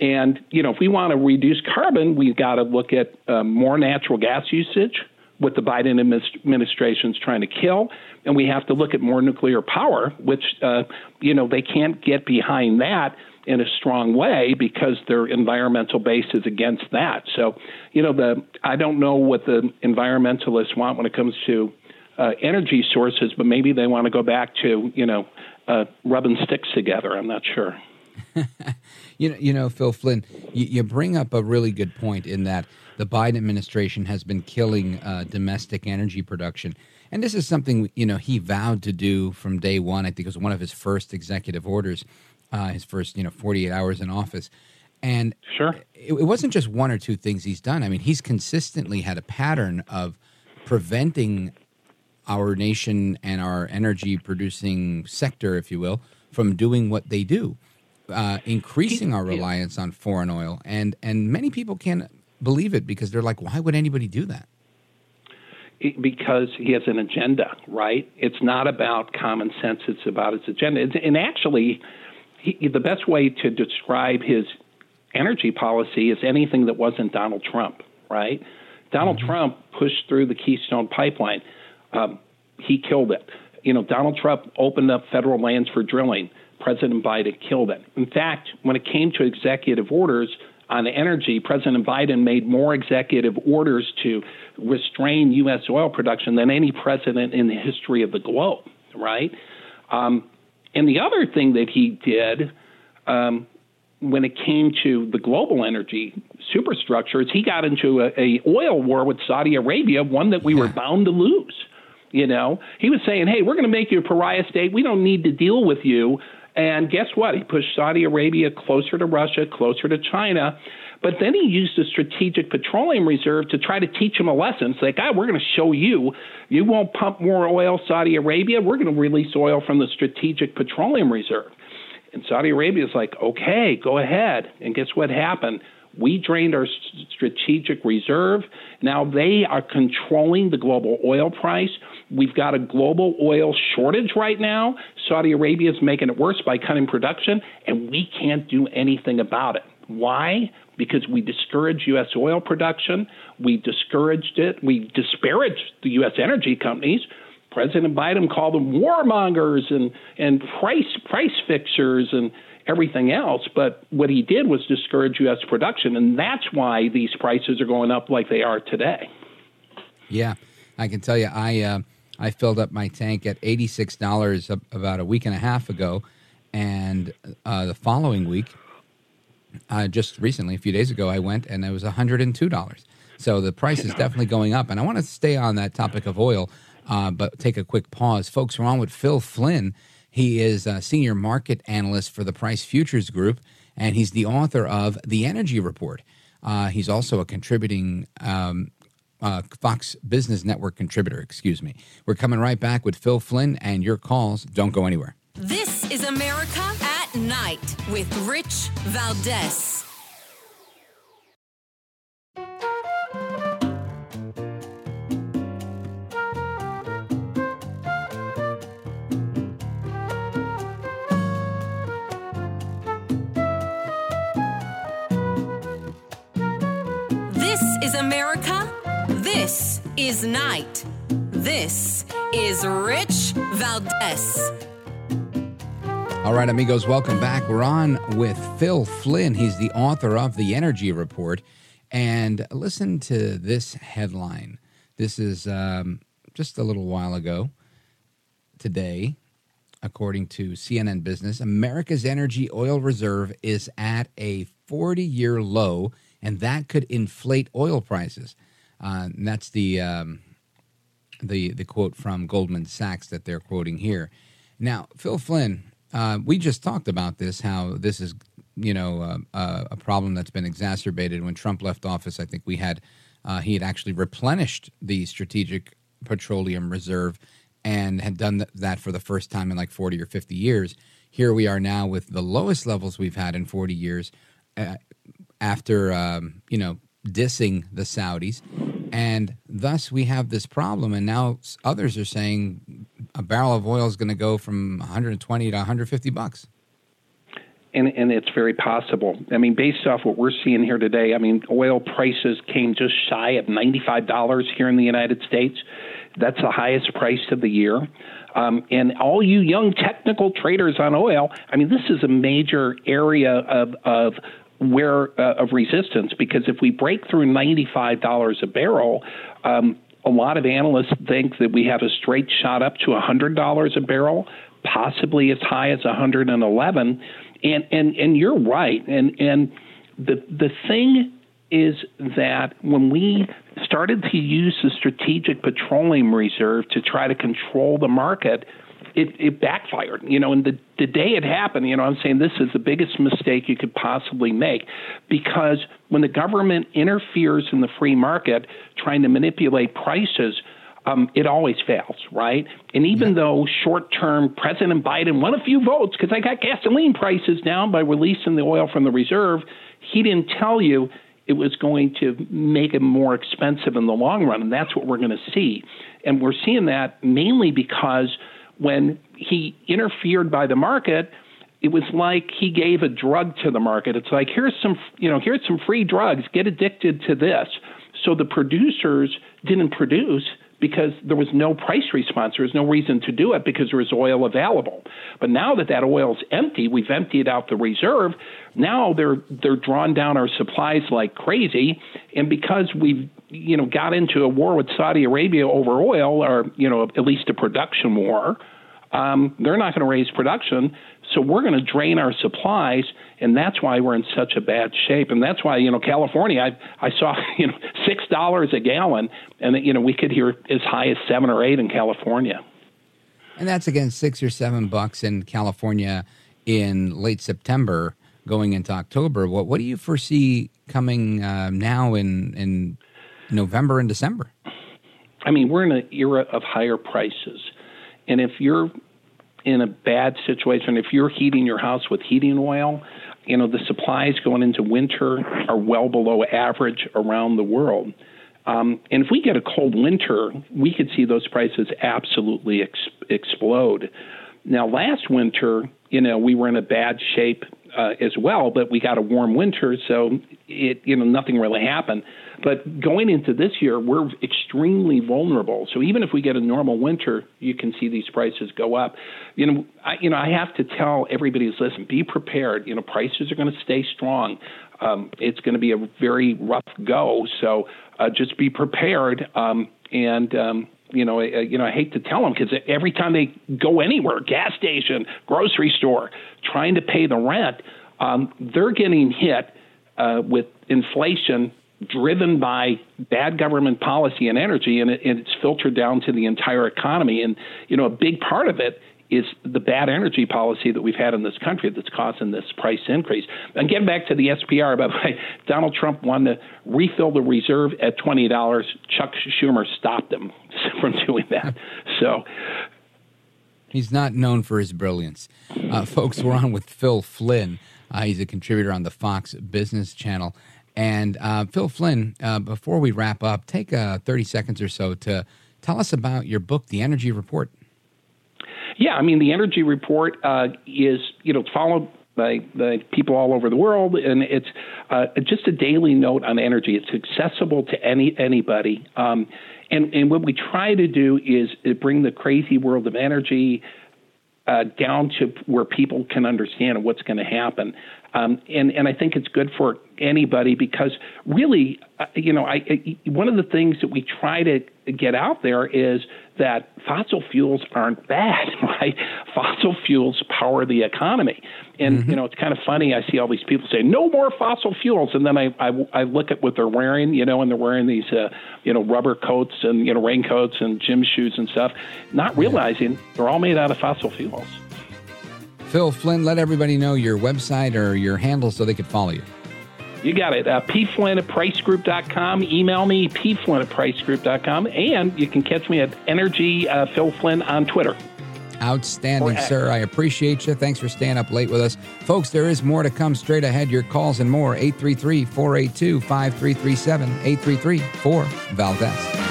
N: And you know, if we want to reduce carbon, we've got to look at uh, more natural gas usage what the Biden administration is trying to kill, and we have to look at more nuclear power, which uh, you know they can't get behind that in a strong way because their environmental base is against that. So, you know, the I don't know what the environmentalists want when it comes to uh, energy sources, but maybe they want to go back to you know uh, rubbing sticks together. I'm not sure.
A: you know, you know, Phil Flynn, you, you bring up a really good point in that the Biden administration has been killing uh, domestic energy production. And this is something you know he vowed to do from day one. I think it was one of his first executive orders, uh, his first you know 48 hours in office. And
N: sure,
A: it, it wasn't just one or two things he's done. I mean, he's consistently had a pattern of preventing our nation and our energy producing sector, if you will, from doing what they do, uh, increasing our reliance on foreign oil. And and many people can't believe it because they're like, why would anybody do that?
N: because he has an agenda, right? It's not about common sense, it's about his agenda. And actually, he, the best way to describe his energy policy is anything that wasn't Donald Trump, right? Donald mm-hmm. Trump pushed through the Keystone Pipeline. Um, he killed it. You know, Donald Trump opened up federal lands for drilling. President Biden killed it. In fact, when it came to executive orders on energy, President Biden made more executive orders to restrain U.S. oil production than any president in the history of the globe, right? Um, and the other thing that he did um, when it came to the global energy superstructure is he got into a, a oil war with Saudi Arabia, one that we yeah. were bound to lose. You know, he was saying, "Hey, we're going to make you a pariah state. We don't need to deal with you." And guess what? He pushed Saudi Arabia closer to Russia, closer to China. But then he used the Strategic Petroleum Reserve to try to teach him a lesson. It's like, ah, we're going to show you. You won't pump more oil, Saudi Arabia. We're going to release oil from the Strategic Petroleum Reserve. And Saudi Arabia is like, okay, go ahead. And guess what happened? We drained our strategic reserve. Now they are controlling the global oil price. We've got a global oil shortage right now. Saudi Arabia is making it worse by cutting production, and we can't do anything about it. Why? Because we discouraged U.S. oil production. We discouraged it. We disparaged the U.S. energy companies. President Biden called them warmongers and, and price price fixers and everything else. But what he did was discourage U.S. production, and that's why these prices are going up like they are today.
A: Yeah, I can tell you, I uh, I filled up my tank at eighty six dollars about a week and a half ago, and uh, the following week uh, just recently, a few days ago, I went and it was $102. So the price is definitely going up. And I want to stay on that topic of oil, uh, but take a quick pause. Folks, we're on with Phil Flynn. He is a senior market analyst for the Price Futures Group, and he's the author of The Energy Report. Uh, he's also a contributing um, uh, Fox Business Network contributor, excuse me. We're coming right back with Phil Flynn and your calls. Don't go anywhere.
B: This is America at Night with Rich Valdez. Is Night. This is Rich Valdez.
A: All right, amigos, welcome back. We're on with Phil Flynn. He's the author of The Energy Report. And listen to this headline. This is um, just a little while ago today, according to CNN Business. America's energy oil reserve is at a 40 year low, and that could inflate oil prices. Uh, and that's the, um, the, the quote from Goldman Sachs that they're quoting here. Now, Phil Flynn, uh, we just talked about this, how this is, you know, uh, uh, a problem that's been exacerbated. When Trump left office, I think we had, uh, he had actually replenished the Strategic Petroleum Reserve and had done th- that for the first time in like 40 or 50 years. Here we are now with the lowest levels we've had in 40 years uh, after, um, you know, dissing the Saudis. And thus we have this problem. And now others are saying a barrel of oil is going to go from 120 to 150 bucks.
N: And, and it's very possible. I mean, based off what we're seeing here today, I mean, oil prices came just shy of $95 here in the United States. That's the highest price of the year. Um, and all you young technical traders on oil, I mean, this is a major area of, of where uh, of resistance because if we break through $95 a barrel, um, a lot of analysts think that we have a straight shot up to $100 a barrel, possibly as high as 111. And and and you're right. And and the the thing is that when we started to use the strategic petroleum reserve to try to control the market, it, it backfired. You know, and the the day it happened, you know, I'm saying this is the biggest mistake you could possibly make because when the government interferes in the free market, trying to manipulate prices. um, it always fails, right? And even though short term President Biden won a few votes because I got gasoline prices down by releasing the oil from the reserve, he didn't tell you it was going to make it more expensive in the long run. And that's what we're going to see. And we're seeing that mainly because when he interfered by the market, it was like he gave a drug to the market. It's like here's some you know here's some free drugs. Get addicted to this. So the producers didn't produce because there was no price response. There was no reason to do it because there was oil available. But now that that oil's empty, we've emptied out the reserve. Now they're they're drawn down our supplies like crazy, and because we've you know got into a war with Saudi Arabia over oil, or you know at least a production war. Um, they're not going to raise production. So we're going to drain our supplies, and that's why we're in such a bad shape. And that's why you know California, I I saw you know six dollars a gallon, and you know we could hear as high as seven or eight in California.
A: And that's again six or seven bucks in California in late September, going into October. What what do you foresee coming uh, now in in November and December?
N: I mean, we're in an era of higher prices, and if you're in a bad situation, if you're heating your house with heating oil, you know, the supplies going into winter are well below average around the world. Um, and if we get a cold winter, we could see those prices absolutely ex- explode. Now, last winter, you know, we were in a bad shape uh, as well, but we got a warm winter, so it, you know, nothing really happened. But going into this year, we're extremely vulnerable. So even if we get a normal winter, you can see these prices go up. You know, I, you know, I have to tell everybody who's listening, be prepared. You know, prices are going to stay strong. Um, it's going to be a very rough go. So uh, just be prepared. Um, and um, you know, I, you know, I hate to tell them because every time they go anywhere, gas station, grocery store, trying to pay the rent, um, they're getting hit uh, with inflation driven by bad government policy and energy, and, it, and it's filtered down to the entire economy. And you know, a big part of it is the bad energy policy that we've had in this country that's causing this price increase. And getting back to the SPR, by the way, Donald Trump wanted to refill the reserve at twenty dollars. Chuck Schumer stopped him from doing that. So.
A: He's not known for his brilliance. Uh, folks, we're on with Phil Flynn. Uh, he's a contributor on the Fox Business Channel. And uh, Phil Flynn, uh, before we wrap up, take uh, 30 seconds or so to tell us about your book, The Energy Report.
N: Yeah, I mean, The Energy Report uh, is, you know, followed by, by people all over the world, and it's uh, just a daily note on energy. It's accessible to any anybody. Um, and, and what we try to do is bring the crazy world of energy uh, down to where people can understand what's going to happen. Um, and and I think it's good for anybody because really, uh, you know, I, I, one of the things that we try to get out there is that fossil fuels aren't bad, right? Fossil fuels power the economy, and mm-hmm. you know, it's kind of funny. I see all these people say no more fossil fuels, and then I, I I look at what they're wearing, you know, and they're wearing these uh, you know rubber coats and you know raincoats and gym shoes and stuff, not realizing they're all made out of fossil fuels.
A: Phil Flynn, let everybody know your website or your handle so they could follow you.
N: You got it. Uh, pflynn at pricegroup.com. Email me, pflynn at pricegroup.com. And you can catch me at Energy uh, Phil Flynn on Twitter.
A: Outstanding, sir. I appreciate you. Thanks for staying up late with us. Folks, there is more to come straight ahead. Your calls and more. 833 482 5337. 833 4 Valdez.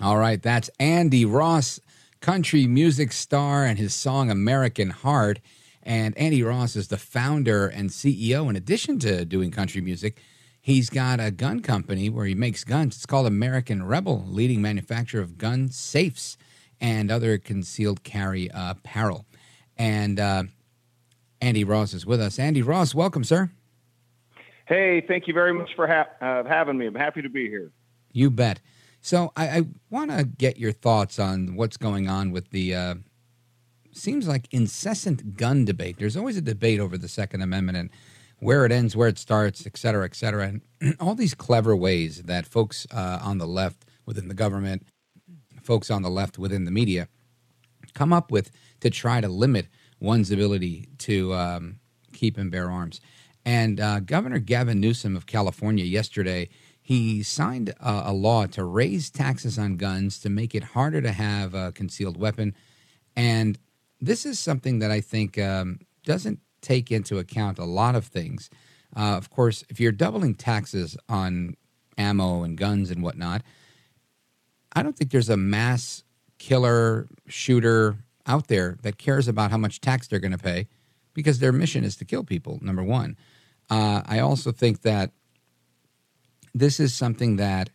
A: All right, that's Andy Ross country music star and his song American Heart. And Andy Ross is the founder and CEO. In addition to doing country music, he's got a gun company where he makes guns. It's called American Rebel, leading manufacturer of gun safes and other concealed carry apparel. And uh, Andy Ross is with us. Andy Ross, welcome, sir.
O: Hey, thank you very much for ha- uh, having me. I'm happy to be here.
A: You bet. So I, I want to get your thoughts on what's going on with the uh, seems like incessant gun debate. There's always a debate over the Second Amendment and where it ends, where it starts, et cetera, et cetera, and all these clever ways that folks uh, on the left within the government, folks on the left within the media, come up with to try to limit one's ability to um, keep and bear arms. And uh, Governor Gavin Newsom of California yesterday he signed a, a, law to raise taxes on guns to make it harder to have a concealed weapon. And this is something that I think um, doesn't take into account a lot of things. Uh, of course, if you're doubling taxes on ammo and guns and whatnot, I don't think there's a mass killer shooter out there that cares about how much tax they're going to pay because their mission is to kill people, number one. Uh, I also think that this is something that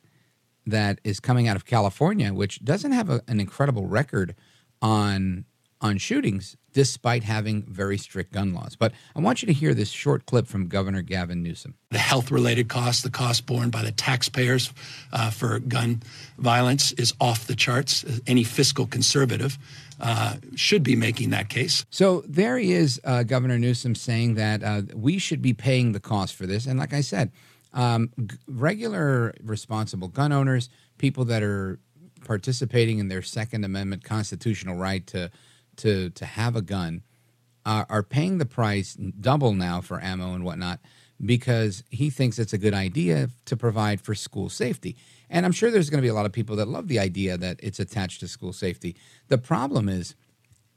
A: that is coming out of California, which doesn't have a, an incredible record on on shootings, despite having very strict gun laws. But I want you to hear this short clip from Governor Gavin Newsom.
P: The health related costs, the cost borne by the taxpayers uh, for gun violence is off the charts. Any fiscal conservative uh, should be making that case.
A: So there he is, uh, Governor Newsom, saying that uh, we should be paying the cost for this. And like I said, um, g- regular responsible gun owners, people that are participating in their Second Amendment constitutional right to to to have a gun, uh, are paying the price double now for ammo and whatnot because he thinks it's a good idea to provide for school safety. And I'm sure there's going to be a lot of people that love the idea that it's attached to school safety. The problem is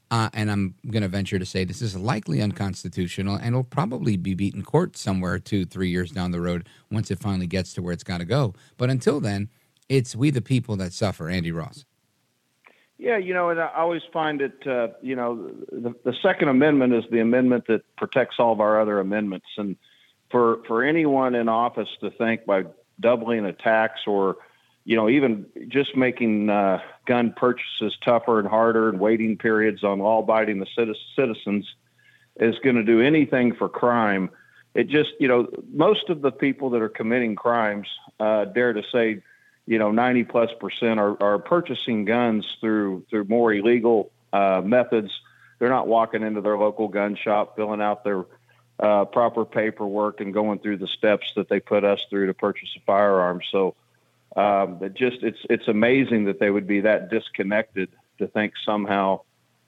A: uh, and I'm going to venture to say this is likely unconstitutional and will probably be beaten court somewhere two, three years down the road once it finally gets to where it's got to go. But until then, it's we the people that suffer. Andy Ross.
O: Yeah, you know, and I always find it, uh, you know, the, the Second Amendment is the amendment that protects all of our other amendments. And for, for anyone in office to think by doubling a tax or you know, even just making uh, gun purchases tougher and harder and waiting periods on law abiding the citizens is going to do anything for crime. It just, you know, most of the people that are committing crimes, uh, dare to say, you know, 90 plus percent are, are purchasing guns through through more illegal uh, methods. They're not walking into their local gun shop, filling out their uh, proper paperwork, and going through the steps that they put us through to purchase a firearm. So um, it just it's it's amazing that they would be that disconnected to think somehow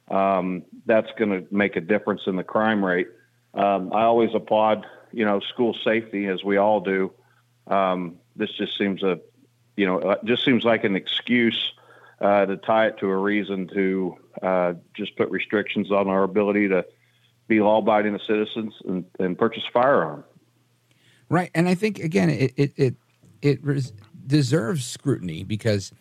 O: um, that's going to make a difference in the crime rate. Um, I always applaud, you know, school safety as we all do. Um, this just seems a, you know, uh, just seems like an excuse uh, to tie it to a reason to uh, just put restrictions on our ability to be law-abiding citizens and, and purchase a firearm.
A: Right, and I think again, it it it, it deserves scrutiny because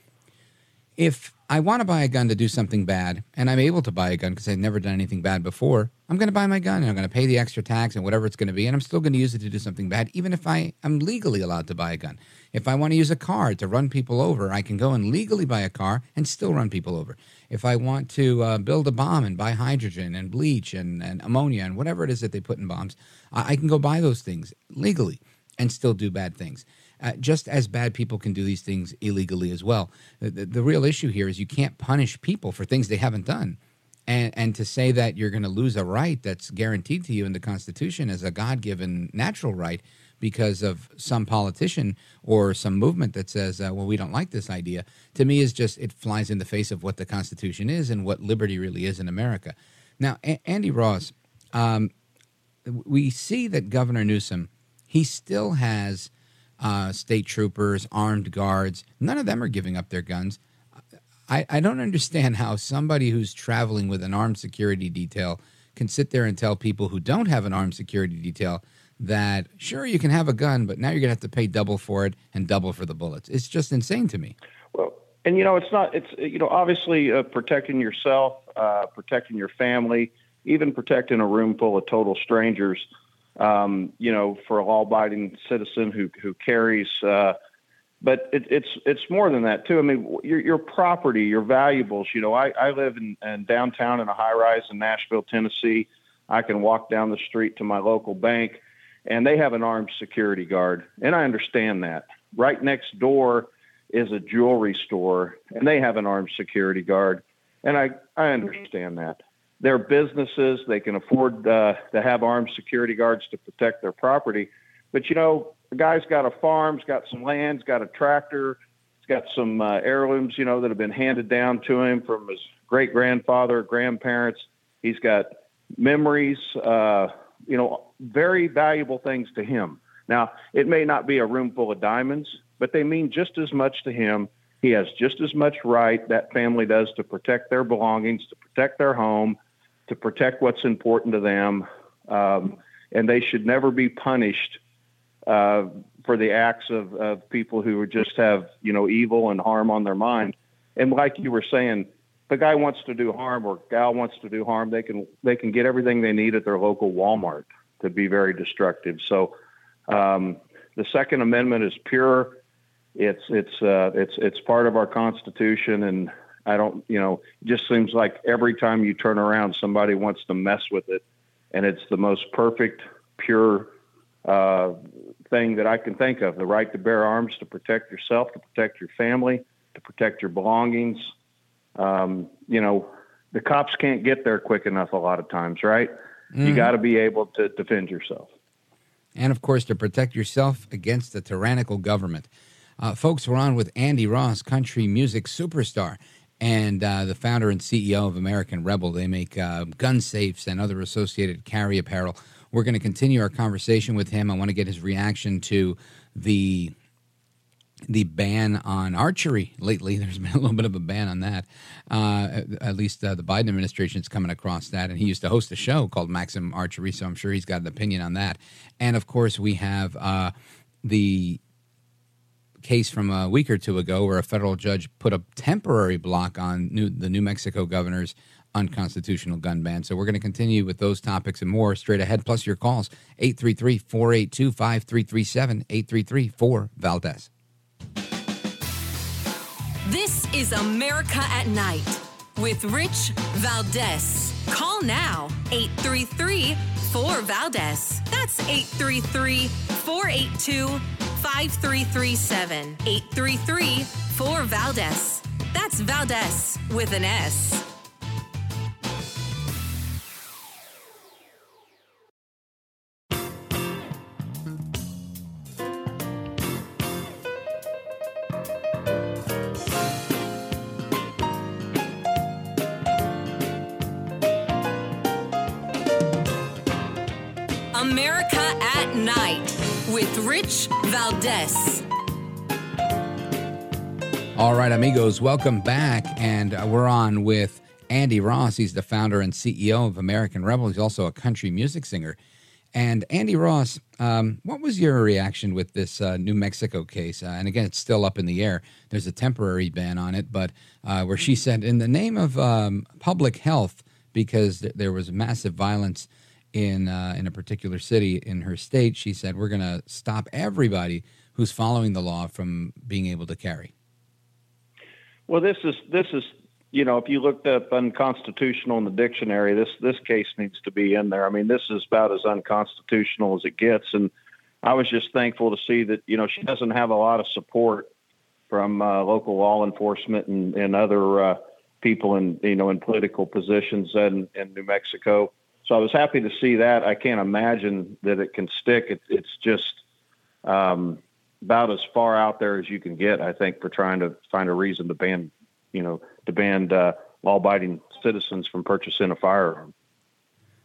A: if I want to buy a gun to do something bad and I'm able to buy a gun because I've never done anything bad before, I'm going to buy my gun and I'm going to pay the extra tax and whatever it's going to be, and I'm still going to use it to do something bad, even if I am legally allowed to buy a gun. If I want to use a car to run people over, I can go and legally buy a car and still run people over. If I want to uh, build a bomb and buy hydrogen and bleach and, and ammonia and whatever it is that they put in bombs, I, I can go buy those things legally and still do bad things uh, just as bad people can do these things illegally as well. The, the, real issue here is you can't punish people for things they haven't done. And, and to say that you're going to lose a right that's guaranteed to you in the Constitution as a God given natural right because of some politician or some movement that says, uh, well, we don't like this idea, to me is just, it flies in the face of what the Constitution is and what liberty really is in America. Now, a- Andy Ross, um, we see that Governor Newsom, he still has uh, state troopers, armed guards. None of them are giving up their guns. I, I don't understand how somebody who's traveling with an armed security detail can sit there and tell people who don't have an armed security detail that sure you can have a gun, but now you're going to have to pay double for it and double for the bullets. It's just insane to me.
O: Well, and you know, it's not. It's you know, obviously uh, protecting yourself, uh, protecting your family, even protecting a room full of total strangers um, you know, for a law-abiding citizen who who carries. Uh, but it, it's it's more than that too. I mean, your your property, your valuables. You know, I I live in, in downtown in a high-rise in Nashville, Tennessee. I can walk down the street to my local bank, and they have an armed security guard, and I understand that. Right next door is a jewelry store, and they have an armed security guard, and I I understand that their businesses. They can afford uh, to have armed security guards to protect their property. But you know, the guy's got a farm, he's got some land, he's got a tractor, he's got some uh, heirlooms, you know, that have been handed down to him from his great grandfather, grandparents. He's got memories, uh, you know, very valuable things to him. Now, it may not be a room full of diamonds, but they mean just as much to him. He has just as much right that family does to protect their belongings, to protect their home, to protect what's important to them, um, and they should never be punished uh, for the acts of, of people who just have you know evil and harm on their mind. And like you were saying, the guy wants to do harm or gal wants to do harm, they can they can get everything they need at their local Walmart to be very destructive. So um, the Second Amendment is pure. It's it's uh, it's it's part of our Constitution, and I don't you know it just seems like every time you turn around, somebody wants to mess with it, and it's the most perfect, pure uh, thing that I can think of: the right to bear arms to protect yourself, to protect your family, to protect your belongings. Um, you know, the cops can't get there quick enough a lot of times, right? Mm-hmm. You got to be able to defend yourself.
A: And of course, to protect yourself against the tyrannical government. Uh, folks, we're on with Andy Ross, country music superstar, and uh, the founder and CEO of American Rebel. They make uh, gun safes and other associated carry apparel. We're going to continue our conversation with him. I want to get his reaction to the the ban on archery lately. There's been a little bit of a ban on that. Uh, at least uh, the Biden administration is coming across that. And he used to host a show called Maximum Archery, so I'm sure he's got an opinion on that. And of course, we have uh, the case from a week or two ago where a federal judge put a temporary block on new, the New Mexico governor's unconstitutional gun ban. So we're going to continue with those topics and more straight ahead, plus your calls 833 482 5337 833 4 Valdez.
B: This is America at Night with Rich Valdez. Call now 833 4 Valdez. That's 833 482 5337. 833 4 Valdez. That's Valdez with an S. Valdez.
A: All right, amigos, welcome back. And uh, we're on with Andy Ross. He's the founder and CEO of American Rebel. He's also a country music singer. And Andy Ross, um, what was your reaction with this uh, New Mexico case? Uh, and again, it's still up in the air. There's a temporary ban on it, but uh, where she said, in the name of um, public health, because th- there was massive violence in uh, in a particular city in her state, she said, "We're going to stop everybody who's following the law from being able to carry."
O: Well, this is this is you know, if you looked up unconstitutional in the dictionary, this this case needs to be in there. I mean, this is about as unconstitutional as it gets, and I was just thankful to see that you know she doesn't have a lot of support from uh, local law enforcement and, and other uh, people in you know in political positions in, in New Mexico. So I was happy to see that. I can't imagine that it can stick. It, it's just um, about as far out there as you can get, I think, for trying to find a reason to ban, you know, to ban uh, law-abiding citizens from purchasing a firearm.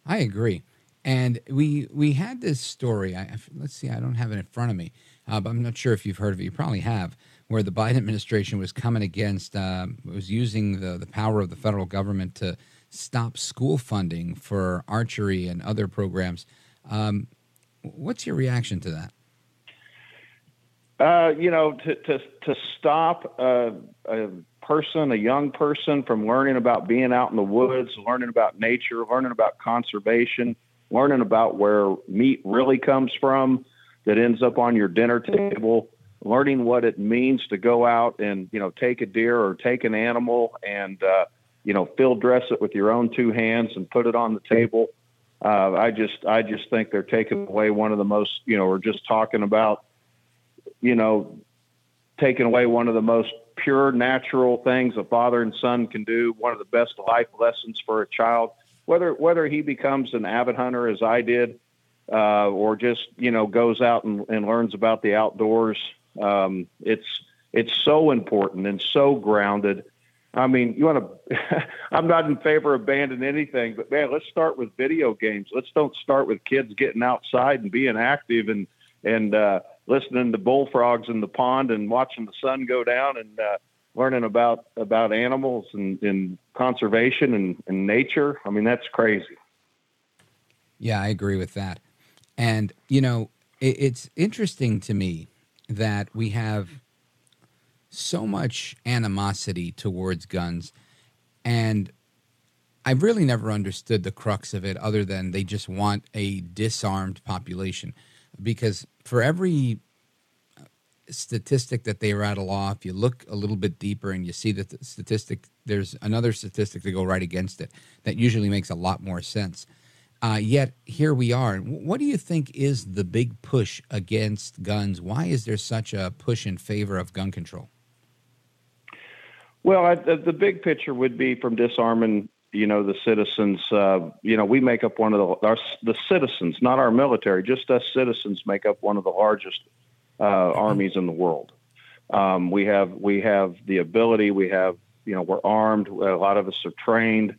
A: I agree. And we we had this story. I, let's see. I don't have it in front of me, uh, but I'm not sure if you've heard of it. You probably have, where the Biden administration was coming against, uh, was using the the power of the federal government to stop school funding for archery and other programs. Um, what's your reaction to that?
O: Uh, you know, to to to stop a, a, person, a young person, from learning about being out in the woods, learning about nature, learning about conservation, learning about where meat really comes from, that ends up on your dinner table, learning what it means to go out and you know take a deer or take an animal and uh, you know, field dress it with your own two hands and put it on the table. Uh, I just, I just think they're taking away one of the most, you know, we're just talking about, you know, taking away one of the most pure natural things a father and son can do. One of the best life lessons for a child, whether whether he becomes an avid hunter as I did, uh, or just you know goes out and, and learns about the outdoors. Um, it's it's so important and so grounded I mean, you want to, I'm not in favor of banning anything, but man, let's start with video games. Let's don't start with kids getting outside and being active and, and, uh, listening to bullfrogs in the pond and watching the sun go down and uh, learning about about animals and, and conservation and, and nature. I mean, that's crazy.
A: Yeah, I agree with that. And you know, it, it's interesting to me that we have so much animosity towards guns, and I've really never understood the crux of it, other than they just want a disarmed population. Because for every statistic that they rattle off, you look a little bit deeper and you see that the statistic, there's another statistic to go right against it that usually makes a lot more sense. Uh, yet here we are. What do you think is the big push against guns? Why is there such a push in favor of gun control?
O: Well, I, the, the big picture would be from disarming, you know, the citizens. Uh, you know, we make up one of the our, the citizens, not our military, just us citizens make up one of the largest uh, armies in the world. Um, we have we have the ability. We have you know we're armed. A lot of us are trained,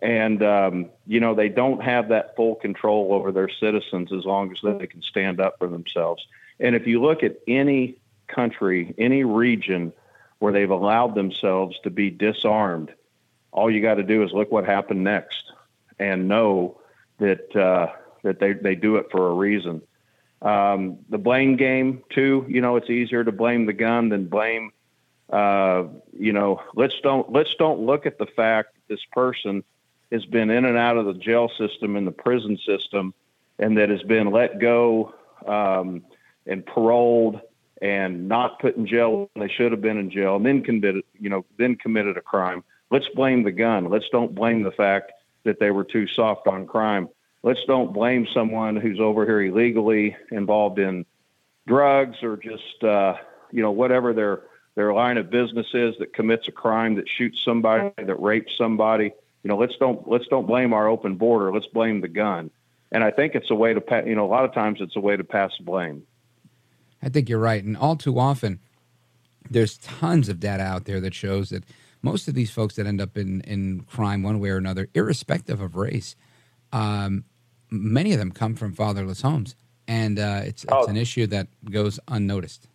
O: and um, you know they don't have that full control over their citizens as long as they can stand up for themselves. And if you look at any country, any region where they've allowed themselves to be disarmed, all you got to do is look what happened next and know that uh, that they they do it for a reason. Um, the blame game too. You know, it's easier to blame the gun than blame. Uh, you know, let's don't let's don't look at the fact that this person has been in and out of the jail system and the prison system, and that has been let go um, and paroled and not put in jail when they should have been in jail, and then committed, you know, then committed a crime. Let's blame the gun. Let's don't blame the fact that they were too soft on crime. Let's don't blame someone who's over here illegally involved in drugs or just, uh, you know, whatever their their line of business is that commits a crime, that shoots somebody, that rapes somebody. You know, let's don't let's don't blame our open border. Let's blame the gun. And I think it's a way to, you know, a lot of times it's a way to pass blame.
A: I think you're right. And all too often, there's tons of data out there that shows that most of these folks that end up in, in crime one way or another, irrespective of race, um, many of them come from fatherless homes. And uh, it's, it's oh. an issue that goes unnoticed.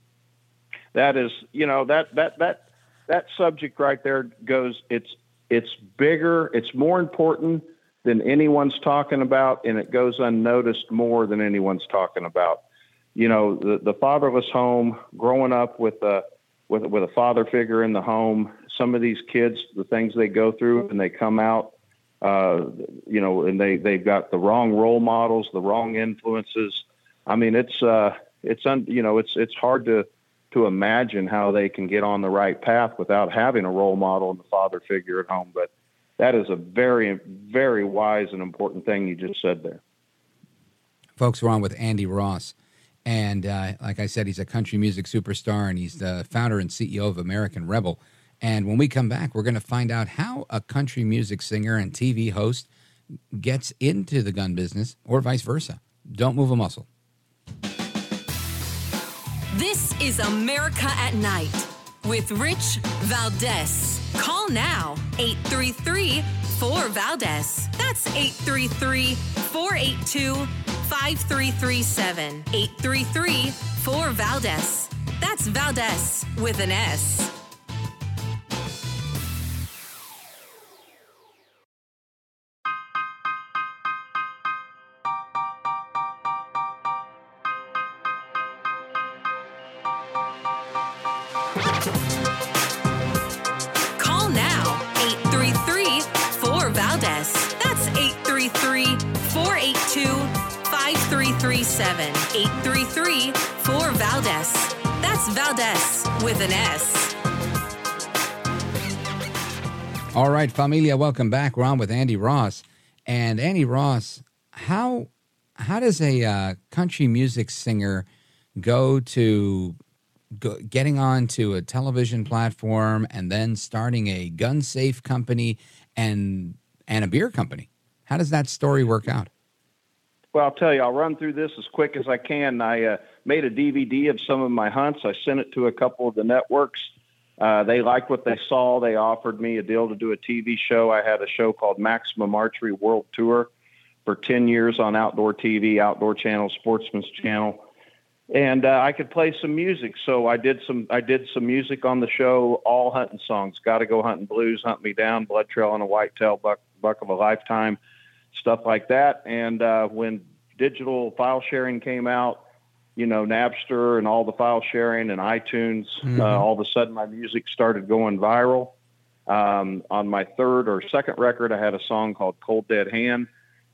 O: That is, you know, that, that, that, that subject right there goes, it's, it's bigger, it's more important than anyone's talking about, and it goes unnoticed more than anyone's talking about you know, the, the fatherless home, growing up with a with with a father figure in the home. Some of these kids, the things they go through, and they come out, uh, you know, and they they've got the wrong role models, the wrong influences. I mean, it's uh, it's un, you know, it's it's hard to to imagine how they can get on the right path without having a role model and the father figure at home. But that is a very very wise and important thing you just said there.
A: Folks, we're on with Andy Ross. And uh, like I said, he's a country music superstar and he's the founder and CEO of American Rebel. And when we come back, we're going to find out how a country music singer and TV host gets into the gun business or vice versa. Don't move a muscle.
B: This is America at Night with Rich Valdez. Call now 833 4 Valdez. That's 833 482 5337 833 4 Valdez. That's Valdez with an S. 833 4 Valdez. That's Valdez with an S.
A: All right, familia, welcome back. We're on with Andy Ross. And Andy Ross, how how does a uh, country music singer go to go, getting onto a television platform and then starting a gun safe company and and a beer company? How does that story work out?
O: Well, I'll tell you, I'll run through this as quick as I can. I uh, made a DVD of some of my hunts. I sent it to a couple of the networks. Uh, they liked what they saw. They offered me a deal to do a TV show. I had a show called Maximum Archery World Tour for 10 years on outdoor TV, Outdoor Channel, Sportsman's Channel. and uh, I could play some music. So I did some I did some music on the show, all hunting songs. Got to go hunting blues, hunt me down, blood trail on a whitetail, buck buck of a lifetime, stuff like that. And uh, when digital file sharing came out, you know Napster and all the file sharing and iTunes,
Q: Mhm.
O: uh, all of a sudden my music started going viral. Um, on my third or second record, I had a song called "Cold Dead Hand."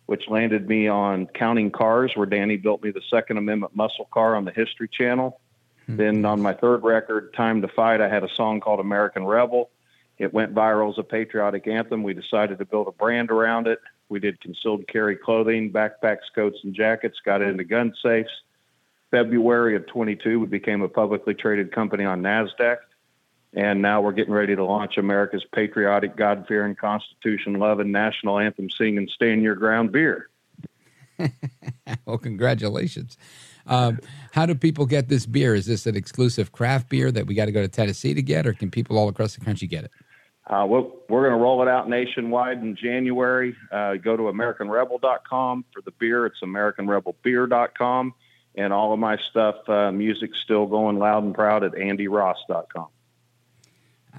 O: which landed me on Counting Cars, where Danny built me the Second Amendment muscle car on the History Channel. Then on my third record, Time to Fight, I had a song called American Rebel. It went viral as a patriotic anthem. We decided to build a brand around it. We did concealed carry clothing, backpacks, coats, and jackets, got into gun safes. February of 22, we became a publicly traded company on NASDAQ. And now we're getting ready to launch America's patriotic, God fearing, Constitution loving, national anthem singing, stand your ground beer.
A: well, congratulations. Um, how do people get this beer? Is this an exclusive craft beer that we got to go to Tennessee to get, or can people all across the country get it?
O: Uh, we're we're going to roll it out nationwide in January. Uh, go to AmericanRebel.com for the beer. It's AmericanRebelBeer.com. And all of my stuff, uh, music's still going loud and proud at AndyRoss.com.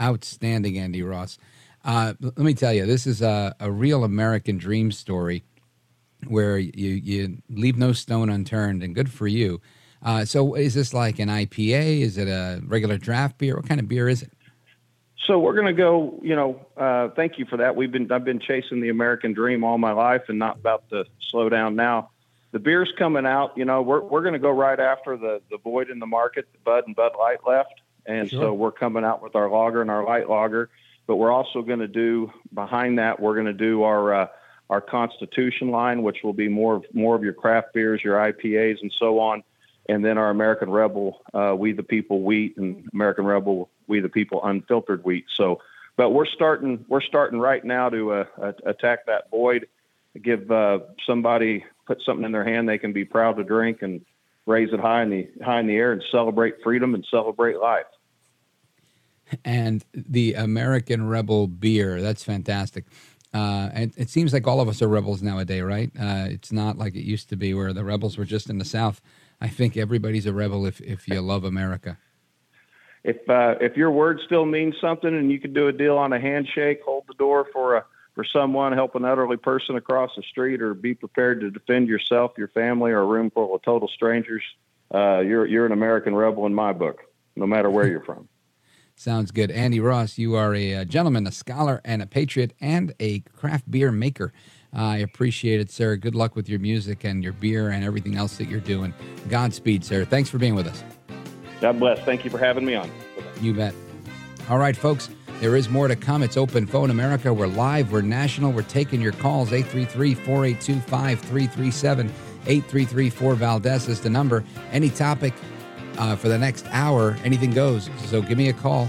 A: Outstanding, Andy Ross. Uh, let me tell you, this is a, a real American dream story where you, you leave no stone unturned, and good for you. Uh, so, is this like an IPA? Is it a regular draft beer? What kind of beer is it?
O: So we're going to go. You know, uh, thank you for that. We've been I've been chasing the American dream all my life, and not about to slow down now. The beer's coming out. You know, we're we're going to go right after the the void in the market, the Bud and Bud Light left, and
Q: Sure.
O: so we're coming out with our lager and our light lager. But we're also going to do behind that. We're going to do our uh, our Constitution line, which will be more of more of your craft beers, your IPAs, and so on. And then our American Rebel, uh, We the People wheat, and American Rebel, We the People unfiltered wheat. So, but we're starting we're starting right now to uh, attack that void, give uh, somebody put something in their hand they can be proud to drink and raise it high in the high in the air and celebrate freedom and celebrate life.
A: and the American Rebel beer. That's fantastic. Uh, and it seems like all of us are rebels nowadays, right? Uh, it's not like it used to be where the rebels were just in the South. I think everybody's a rebel if, if you love America.
O: If uh, if your word still means something and you can do a deal on a handshake, hold the door for a for someone, help an elderly person across the street, or be prepared to defend yourself, your family, or a room full of total strangers, uh, you're you're an American rebel in my book, no matter where you're from.
A: Sounds good. Andy Ross, you are a, uh gentleman, a scholar, and a patriot, and a craft beer maker. I appreciate it, sir. Good luck with your music and your beer and everything else that you're doing. Godspeed, sir. Thanks for being with us.
O: God bless. Thank you for having me on.
A: You bet. All right, folks, there is more to come. It's Open Phone America. We're live, we're national, we're taking your calls. 833 482 5337. 833 4 Valdez is the number. Any topic uh, for the next hour, anything goes. So give me a call.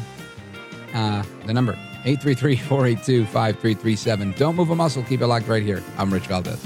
A: Uh, the number 833 482 5337. Don't move a muscle. Keep it locked right here. I'm Rich Valdez.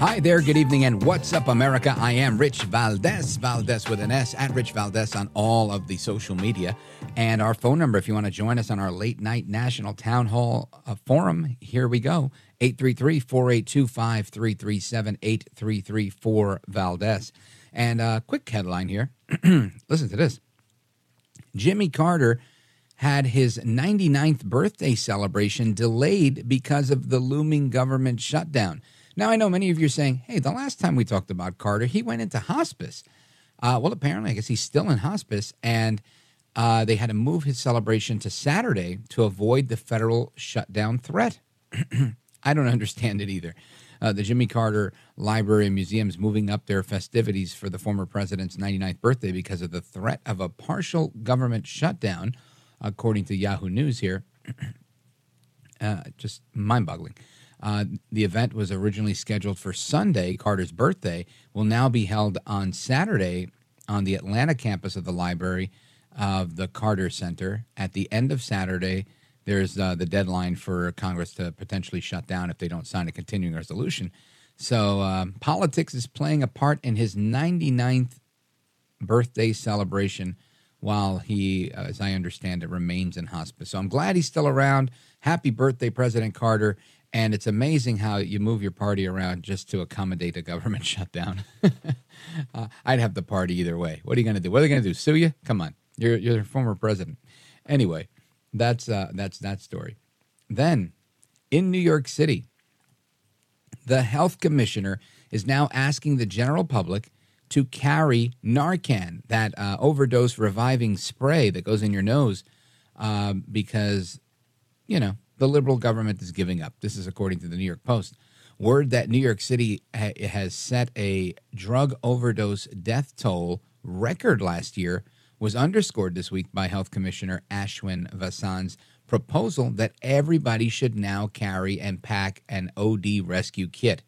A: Hi there, good evening, and what's up, America? I am Rich Valdez, Valdez with an S, at Rich Valdez on all of the social media. And our phone number, if you want to join us on our late night national town hall uh, forum, here we go 833 482 5337 8334 Valdez. And a quick headline here listen to this Jimmy Carter had his 99th birthday celebration delayed because of the looming government shutdown. Now, I know many of you are saying, hey, the last time we talked about Carter, he went into hospice. Uh, well, apparently, I guess he's still in hospice, and uh, they had to move his celebration to Saturday to avoid the federal shutdown threat. I don't understand it either. Uh, the Jimmy Carter Library and Museum's moving up their festivities for the former president's 99th birthday because of the threat of a partial government shutdown, according to Yahoo News here. uh, just mind boggling. Uh, the event was originally scheduled for Sunday, Carter's birthday, will now be held on Saturday on the Atlanta campus of the library of the Carter Center. At the end of Saturday, there's uh, the deadline for Congress to potentially shut down if they don't sign a continuing resolution. So um, politics is playing a part in his 99th birthday celebration while he, uh, as I understand it, remains in hospice. So I'm glad he's still around. Happy birthday, President Carter. And it's amazing how you move your party around just to accommodate a government shutdown. uh, I'd have the party either way. What are you going to do? What are they going to do? Sue you? Come on. You're, you're the former president. Anyway, that's uh, that's that story. Then, in New York City, the health commissioner is now asking the general public to carry Narcan, that uh, overdose reviving spray that goes in your nose, uh, because you know the liberal government is giving up. This is according to the New York Post. Word that New York City ha- has set a drug overdose death toll record last year was underscored this week by Health Commissioner Ashwin Vasan's proposal that everybody should now carry and pack an OD rescue kit.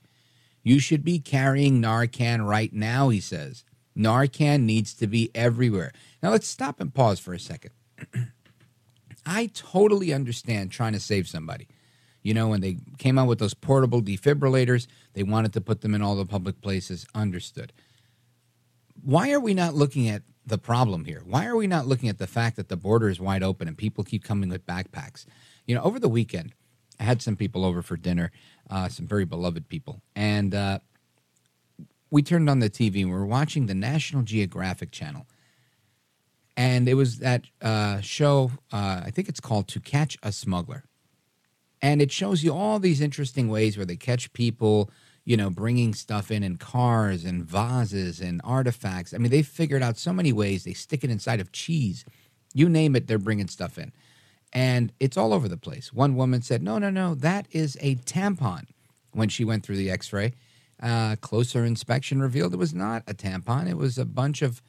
A: You should be carrying Narcan right now, he says. Narcan needs to be everywhere. Now let's stop and pause for a second. I totally understand trying to save somebody. You know, when they came out with those portable defibrillators, they wanted to put them in all the public places. Understood. Why are we not looking at the problem here? Why are we not looking at the fact that the border is wide open and people keep coming with backpacks? You know, over the weekend, I had some people over for dinner, uh, some very beloved people, and uh, we turned on the TV and we were watching the National Geographic channel. And it was that uh, show, uh, I think it's called To Catch a Smuggler. And it shows you all these interesting ways where they catch people you know, bringing stuff in in cars and vases and artifacts. I mean, they've figured out so many ways. They stick it inside of cheese. You name it, they're bringing stuff in. And it's all over the place. One woman said, no, no, no, that is a tampon when she went through the x ray. Uh, closer inspection revealed it was not a tampon, it was a bunch of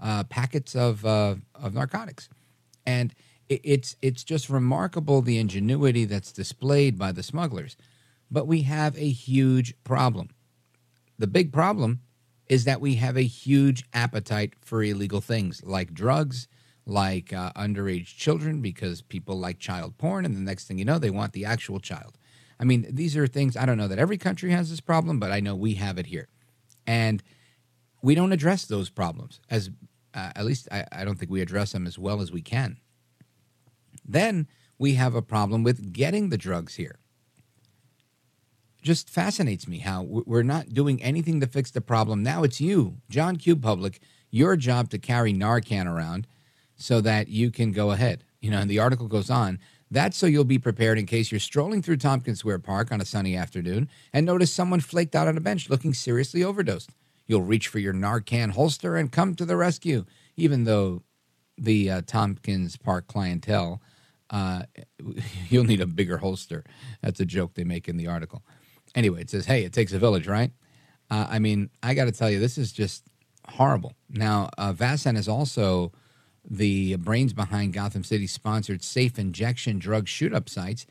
A: uh, packets of, uh, of narcotics. And it, it's, it's just remarkable the ingenuity that's displayed by the smugglers. But we have a huge problem. The big problem is that we have a huge appetite for illegal things like drugs, like uh, underage children, because people like child porn, and the next thing you know, they want the actual child. I mean, these are things I don't know that every country has this problem, but I know we have it here. And we don't address those problems as, uh, at least I, I don't think we address them as well as we can. Then we have a problem with getting the drugs here just fascinates me how we're not doing anything to fix the problem. Now it's you, John Q. Public, your job to carry Narcan around so that you can go ahead. You know, and the article goes on. That's so you'll be prepared in case you're strolling through Tompkins Square Park on a sunny afternoon and notice someone flaked out on a bench looking seriously overdosed. You'll reach for your Narcan holster and come to the rescue, even though the uh, Tompkins Park clientele, uh, you'll need a bigger holster. That's a joke they make in the article. Anyway, it says, hey, it takes a village, right? Uh, I mean, I got to tell you, this is just horrible. Now, uh, Vasan is also the brains behind Gotham City sponsored safe injection drug shoot up sites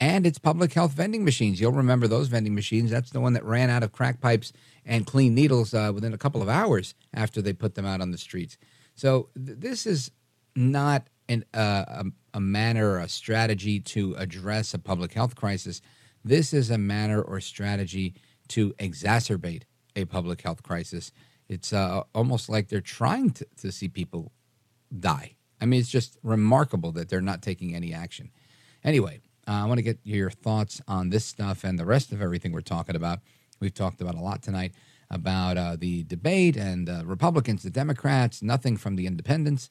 A: and its public health vending machines. You'll remember those vending machines. That's the one that ran out of crack pipes and clean needles uh, within a couple of hours after they put them out on the streets. So, th- this is not an, uh, a, a manner or a strategy to address a public health crisis. This is a manner or strategy to exacerbate a public health crisis. It's uh, almost like they're trying to, to see people die. I mean, it's just remarkable that they're not taking any action. Anyway, uh, I want to get your thoughts on this stuff and the rest of everything we're talking about. We've talked about a lot tonight about uh, the debate and uh, Republicans, the Democrats, nothing from the independents.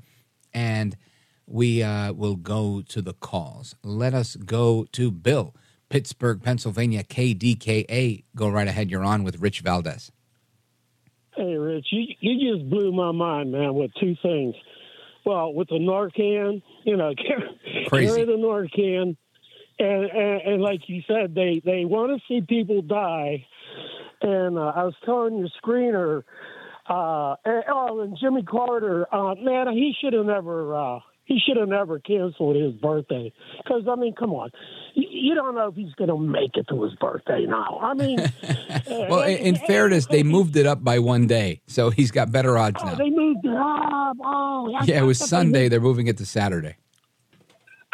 A: And we uh, will go to the calls. Let us go to Bill. Pittsburgh, Pennsylvania, KDKA. Go right ahead. You're on with Rich Valdez.
Q: Hey, Rich, you, you just blew my mind, man, with two things. Well, with the Narcan, you know, carry, carry the Narcan, and, and, and like you said, they they want to see people die. And uh, I was telling your screener, uh, and, oh, and Jimmy Carter, uh, man, he should have never. Uh, he should have never canceled his birthday because I mean, come on, you, you don't know if he's going to make it to his birthday now. I mean,
A: well, in, in fairness, they moved it up by one day, so he's got better odds
Q: oh,
A: now.
Q: they moved it up. Oh,
A: Yeah, it was Sunday. They're moving it to Saturday.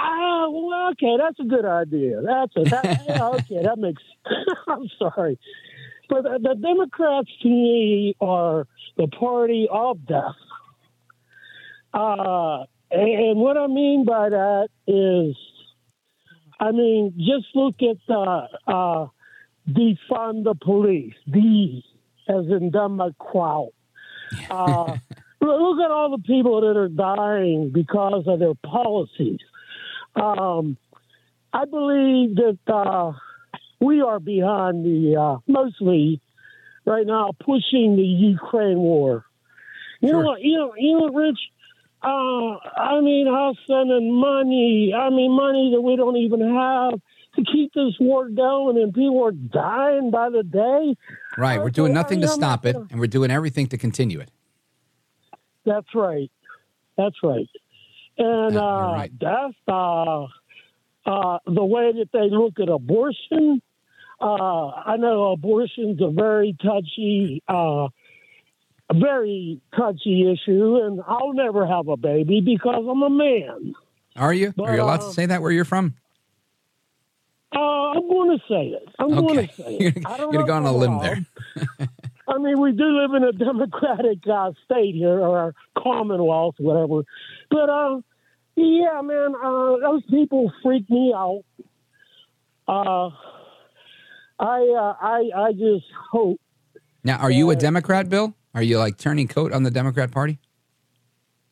Q: Oh, well, okay, that's a good idea. That's a that, yeah, okay. That makes. I'm sorry, but the, the Democrats to me are the party of death. Uh, and, what I mean by that is, I mean just look at the uh, defund the police. D as in Democrat. Uh, look at all the people that are dying because of their policies. Um, I believe that uh, we are behind the uh, mostly right now pushing the Ukraine war. You know what? You know, you know, Rich. Uh, I mean, us sending money. I mean, money that we don't even have to keep this war going, and people are dying by the day.
A: Right. We're doing nothing to
Q: I'm
A: stop it, and we're doing everything to continue it.
Q: That's right. That's right. And uh, that's uh, uh, the way that they look at abortion. Uh, I know abortion's a very touchy, uh, a very touchy issue, and I'll never have a baby because I'm a man.
A: Are you?
Q: But,
A: Are you allowed
Q: uh,
A: to say that where you're from?
Q: Uh, I'm going to say it. I'm going to say it. You're don't
A: gonna go on a limb there.
Q: I mean, we do live in a democratic uh, state here, or commonwealth, whatever. But uh, yeah, man, uh, those people freak me out. Uh, I, uh, I, I just hope.
A: Now, are you a Democrat, Bill? Are you like turning coat on the Democrat Party?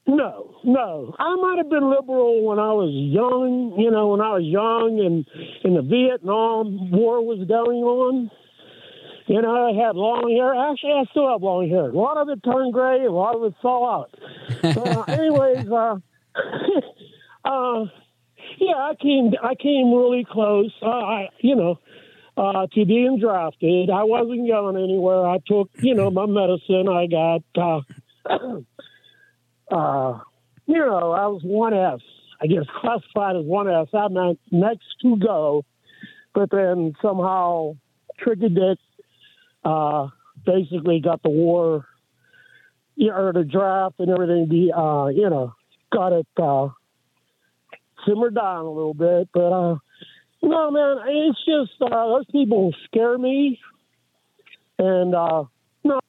Q: No, no. I might have been liberal when I was young, you know, when I was young and, and the Vietnam War was going on. You know, I had long hair. Actually, I still have long hair. A lot of it turned gray, a lot of it fell out. uh, anyways, uh, uh, yeah, I came, I came really close. Uh, I, you know, uh, to being drafted. I wasn't going anywhere. I took, you know, my medicine. I got, uh, uh, you know, I was one S. I guess classified as one S. I meant next to go, but then somehow triggered it. Uh, basically, got the war, you know, or the draft and everything. Be, uh, you know, got it uh, simmered down a little bit. But uh, no, man, it's just uh, those people scare me, and uh, no,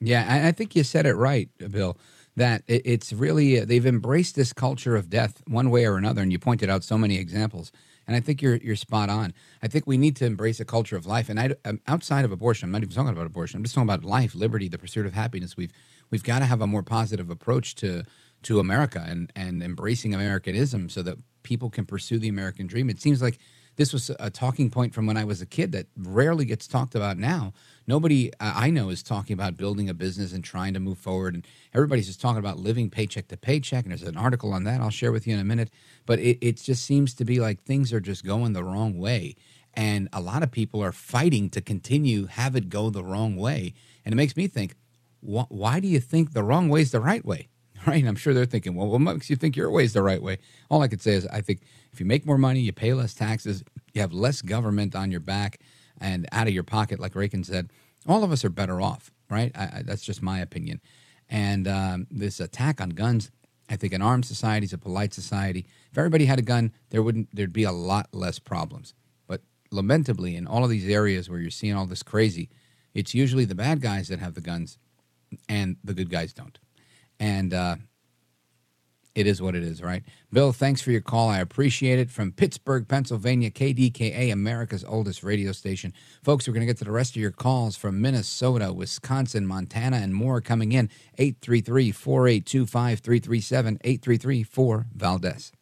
A: Yeah, I, I think you said it right, Bill. That it, it's really uh, they've embraced this culture of death one way or another, and you pointed out so many examples. And I think you're you're spot on. I think we need to embrace a culture of life. And I, um, outside of abortion, I'm not even talking about abortion. I'm just talking about life, liberty, the pursuit of happiness. We've we've got to have a more positive approach to to America and and embracing Americanism so that people can pursue the American dream. It seems like this was a talking point from when I was a kid that rarely gets talked about now. Nobody uh, I know is talking about building a business and trying to move forward, and everybody's just talking about living paycheck to paycheck. And there's an article on that I'll share with you in a minute. But it, it just seems to be like things are just going the wrong way, and a lot of people are fighting to continue have it go the wrong way. And it makes me think, wh- why do you think the wrong way is the right way? Right? I'm sure they're thinking, well, what makes you think your way is the right way? All I could say is, I think if you make more money, you pay less taxes, you have less government on your back and out of your pocket, like Reagan said, all of us are better off, right? I, I, that's just my opinion. And um, this attack on guns, I think an armed society is a polite society. If everybody had a gun, there wouldn't there'd be a lot less problems. But lamentably, in all of these areas where you're seeing all this crazy, it's usually the bad guys that have the guns, and the good guys don't. And uh, it is what it is, right? Bill, thanks for your call. I appreciate it. From Pittsburgh, Pennsylvania, KDKA, America's oldest radio station. Folks, we're going to get to the rest of your calls from Minnesota, Wisconsin, Montana, and more coming in. 833 482 5337 833 4 Valdez.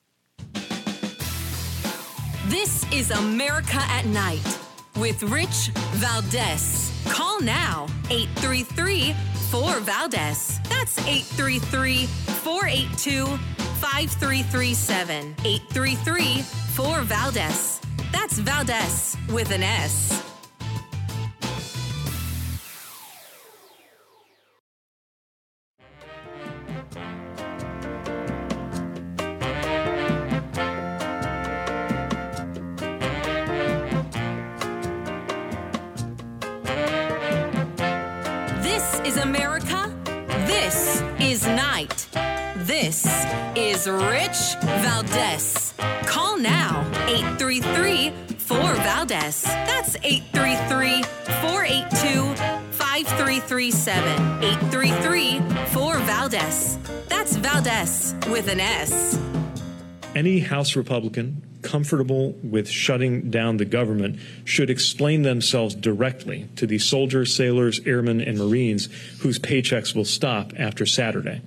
B: This is America at Night with Rich Valdez. Call now 833 4 Valdez. That's 833 482 5337. 833 4 Valdez. That's Valdez with an S. This is Rich Valdez. Call now 833 4 Valdez. That's 833 482 5337. 833 4 Valdez. That's Valdez with an S.
R: Any House Republican comfortable with shutting down the government should explain themselves directly to the soldiers, sailors, airmen, and Marines whose paychecks will stop after Saturday.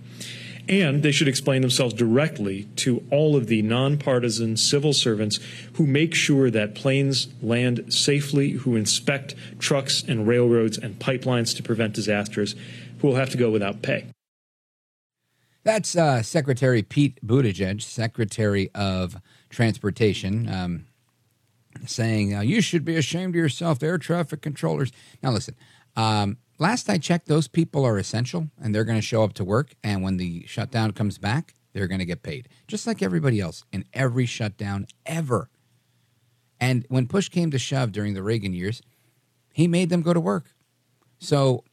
R: And they should explain themselves directly to all of the nonpartisan civil servants who make sure that planes land safely, who inspect trucks and railroads and pipelines to prevent disasters, who will have to go without pay.
A: That's uh, Secretary Pete Buttigieg, Secretary of Transportation, um, saying, uh, You should be ashamed of yourself, air traffic controllers. Now, listen, um, last I checked, those people are essential and they're going to show up to work. And when the shutdown comes back, they're going to get paid, just like everybody else in every shutdown ever. And when push came to shove during the Reagan years, he made them go to work. So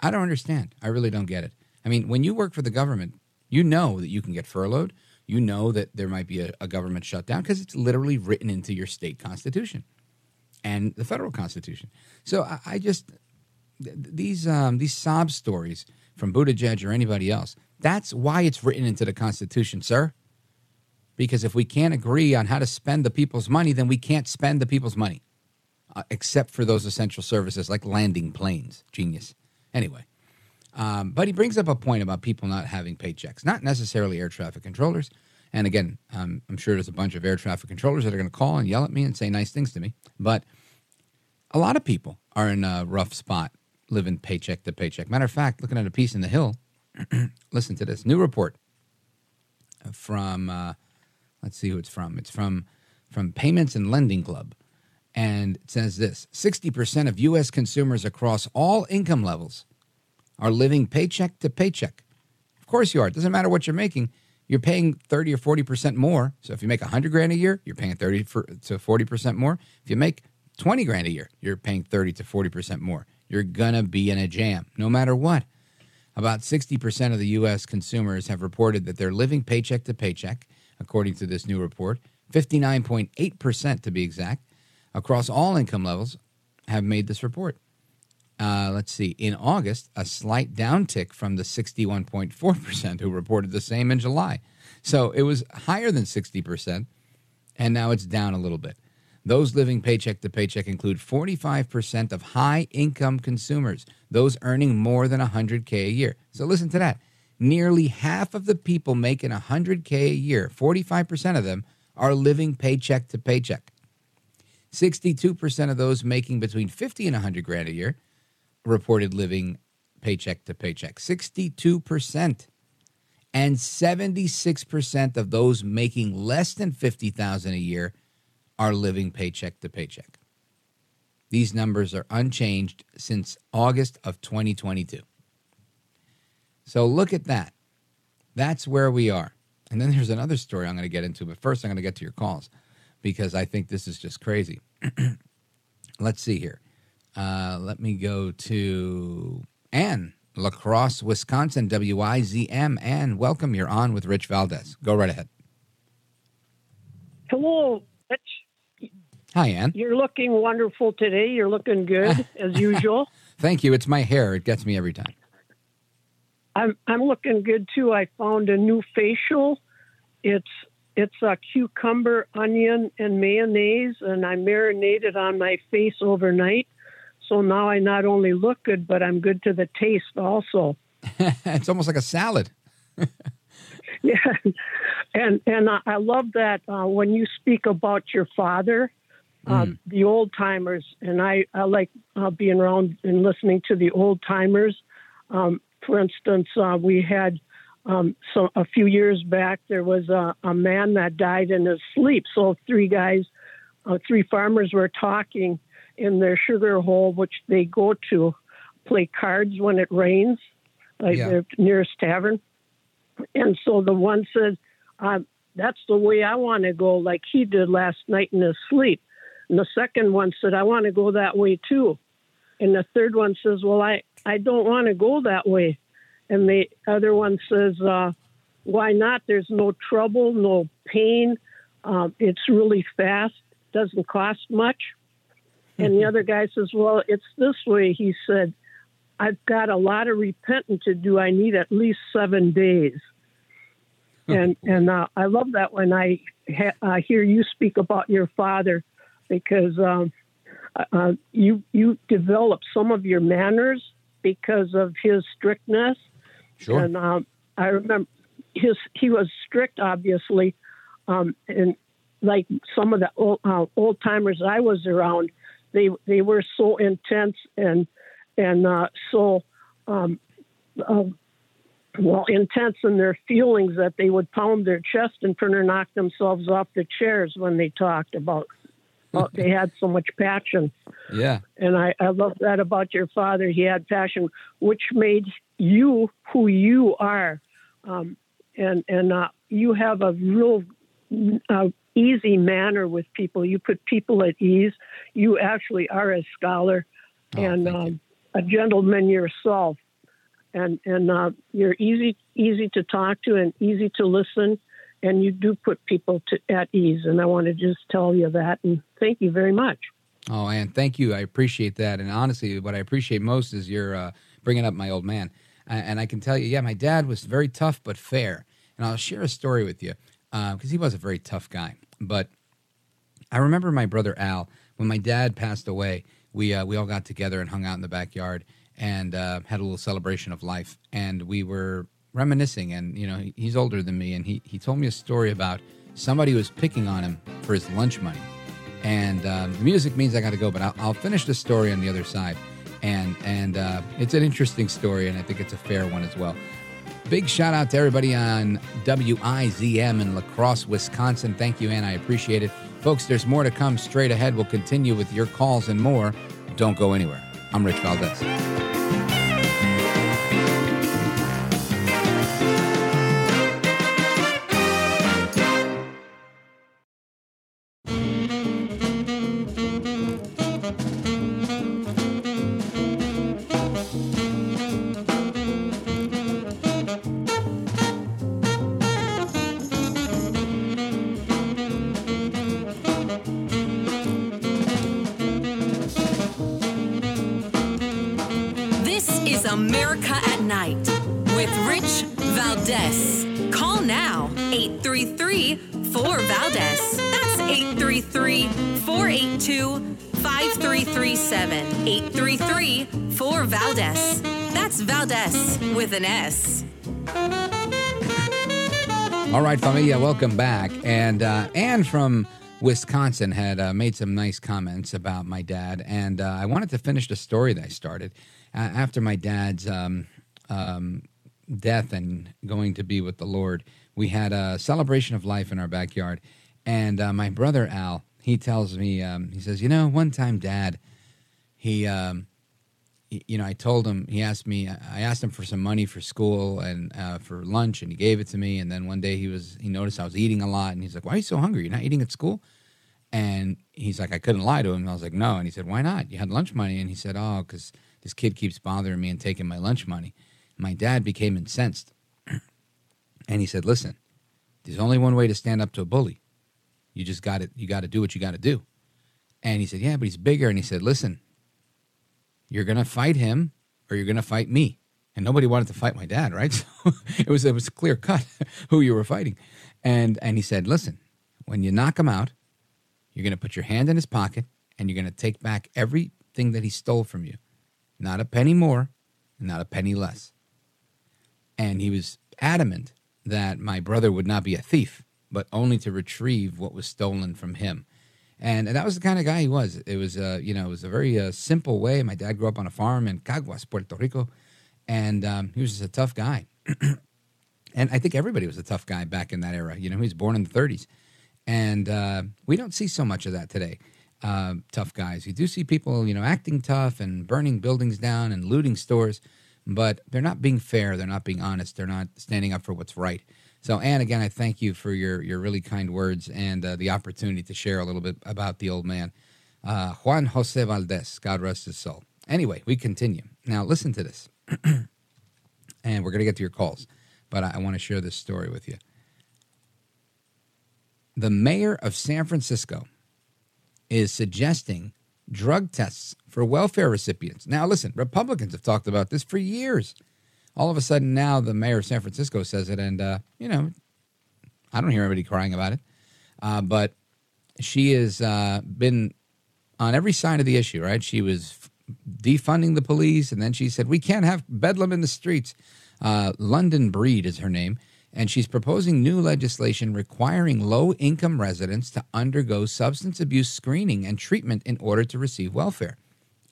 A: I don't understand. I really don't get it. I mean, when you work for the government, you know that you can get furloughed. You know that there might be a, a government shutdown because it's literally written into your state constitution and the federal constitution. So I, I just th- these um, these sob stories from Buttigieg or anybody else. That's why it's written into the Constitution, sir. Because if we can't agree on how to spend the people's money, then we can't spend the people's money, uh, except for those essential services like landing planes. Genius. Anyway, um, but he brings up a point about people not having paychecks, not necessarily air traffic controllers. And again, um, I'm sure there's a bunch of air traffic controllers that are going to call and yell at me and say nice things to me. But a lot of people are in a rough spot living paycheck to paycheck. Matter of fact, looking at a piece in the Hill, listen to this new report from, uh, let's see who it's from. It's from from Payments and Lending Club. And it says this 60% of U.S. consumers across all income levels are living paycheck to paycheck. Of course you are. It doesn't matter what you're making. You're paying 30 or 40% more. So if you make 100 grand a year, you're paying 30 for, to 40% more. If you make 20 grand a year, you're paying 30 to 40% more. You're going to be in a jam no matter what. About 60% of the U.S. consumers have reported that they're living paycheck to paycheck, according to this new report. 59.8% to be exact, across all income levels, have made this report. Uh, let's see. In August, a slight downtick from the 61.4% who reported the same in July. So it was higher than 60%, and now it's down a little bit. Those living paycheck to paycheck include 45% of high income consumers, those earning more than 100K a year. So listen to that. Nearly half of the people making 100K a year, 45% of them, are living paycheck to paycheck. 62% of those making between 50 and 100 grand a year reported living paycheck to paycheck. 62%. And 76% of those making less than 50,000 a year are living paycheck to paycheck. These numbers are unchanged since August of 2022. So look at that. That's where we are. And then there's another story I'm going to get into, but first I'm going to get to your calls because I think this is just crazy. Let's see here. Uh, let me go to Ann, La Crosse, Wisconsin, WIZM. Ann, welcome. You're on with Rich Valdez. Go right ahead.
S: Hello.
A: Hi, Ann.
S: You're looking wonderful today. You're looking good as usual.
A: Thank you. It's my hair. It gets me every time.
S: I'm I'm looking good too. I found a new facial. It's it's a cucumber, onion, and mayonnaise, and I marinated on my face overnight. So now I not only look good, but I'm good to the taste also.
A: it's almost like a salad.
S: yeah, and and I, I love that uh, when you speak about your father, uh,
A: Mm.
S: the old timers, and I I like uh, being around and listening to the old timers. Um, for instance, uh, we had um, so a few years back, there was a, a man that died in his sleep. So three guys, uh, three farmers were talking in their sugar hole, which they go to play cards when it rains, like
T: Yeah.
S: their nearest tavern. And so the one said, um, "That's the way I want to go," like he did last night in his sleep. And the second one said, "I want to go that way too." And the third one says, "Well, I I don't want to go that way." And the other one says, uh, "Why not? There's no trouble, no pain. Um, it's really fast. Doesn't cost much." And the other guy says, Well, it's this way. He said, I've got a lot of repenting to do. I need at least seven days. and and uh, I love that when I ha- uh, hear you speak about your father because um, uh, you you develop some of your manners because of his strictness.
A: Sure.
S: And um, I remember his he was strict, obviously, um, and like some of the old, uh, old timers I was around, they they were so intense and and uh, so um, uh, well intense in their feelings that they would pound their chest and turn and knock themselves off the chairs when they talked about. They had so much passion.
A: Yeah.
S: And I, I love that about your father. He had passion, which made you who you are. Um, and and uh, you have a real uh, easy manner with people. You put people at ease. You actually are a scholar and um, a gentleman yourself. And and uh, you're easy easy to talk to and easy to listen. And you do put people to, at ease. And I want to just tell you that. And thank you very much.
A: Oh, and thank you. I appreciate that. And honestly, what I appreciate most is your uh, bringing up my old man. And I can tell you, yeah, my dad was very tough but fair. And I'll share a story with you because he was a very tough guy. But I remember my brother Al when my dad passed away. We uh, we all got together and hung out in the backyard and uh, had a little celebration of life. And we were reminiscing. And you know, he's older than me, and he he told me a story about somebody who was picking on him for his lunch money. And um, the music means I got to go, but I'll, I'll finish the story on the other side. And and uh, it's an interesting story, and I think it's a fair one as well. Big shout out to everybody on WIZM in La Crosse, Wisconsin. Thank you, Ann. I appreciate it. Folks, there's more to come straight ahead. We'll continue with your calls and more. Don't go anywhere. I'm Rich Valdez. Familia, welcome back. And uh, Anne from Wisconsin had uh, made some nice comments about my dad, and uh, I wanted to finish the story that I started uh, after my dad's um, um, death and going to be with the Lord. We had a celebration of life in our backyard, and uh, my brother Al, he tells me, um, he says, you know, one time, Dad, he. Um, you know, I told him, he asked me, I asked him for some money for school and uh, for lunch, and he gave it to me. And then one day he was, he noticed I was eating a lot, and he's like, Why are you so hungry? You're not eating at school? And he's like, I couldn't lie to him. And I was like, No. And he said, Why not? You had lunch money. And he said, Oh, because this kid keeps bothering me and taking my lunch money. My dad became incensed. and he said, Listen, there's only one way to stand up to a bully. You just got to, you got to do what you got to do. And he said, Yeah, but he's bigger. And he said, Listen, you're going to fight him or you're going to fight me. And nobody wanted to fight my dad, right? So it was it was clear cut who you were fighting. And and he said, "Listen, when you knock him out, you're going to put your hand in his pocket and you're going to take back everything that he stole from you. Not a penny more, not a penny less." And he was adamant that my brother would not be a thief, but only to retrieve what was stolen from him and that was the kind of guy he was. It was, uh, you know, it was a very uh, simple way. My dad grew up on a farm in Caguas, Puerto Rico, and um, he was just a tough guy. And I think everybody was a tough guy back in that era. You know, he was born in the 30s. And uh, we don't see so much of that today. Uh, tough guys. You do see people, you know, acting tough and burning buildings down and looting stores, but they're not being fair. They're not being honest. They're not standing up for what's right. So, Anne, again, I thank you for your your really kind words and uh, the opportunity to share a little bit about the old man, uh, Juan Jose Valdez. God rest his soul. Anyway, we continue. Now, listen to this, and we're going to get to your calls, but I, I want to share this story with you. The mayor of San Francisco is suggesting drug tests for welfare recipients. Now, listen, Republicans have talked about this for years. All of a sudden, now the mayor of San Francisco says it, and, uh, you know, I don't hear anybody crying about it. Uh, but she has uh, been on every side of the issue, right? She was defunding the police, and then she said, We can't have bedlam in the streets. Uh, London Breed is her name and she's proposing new legislation requiring low income residents to undergo substance abuse screening and treatment in order to receive welfare.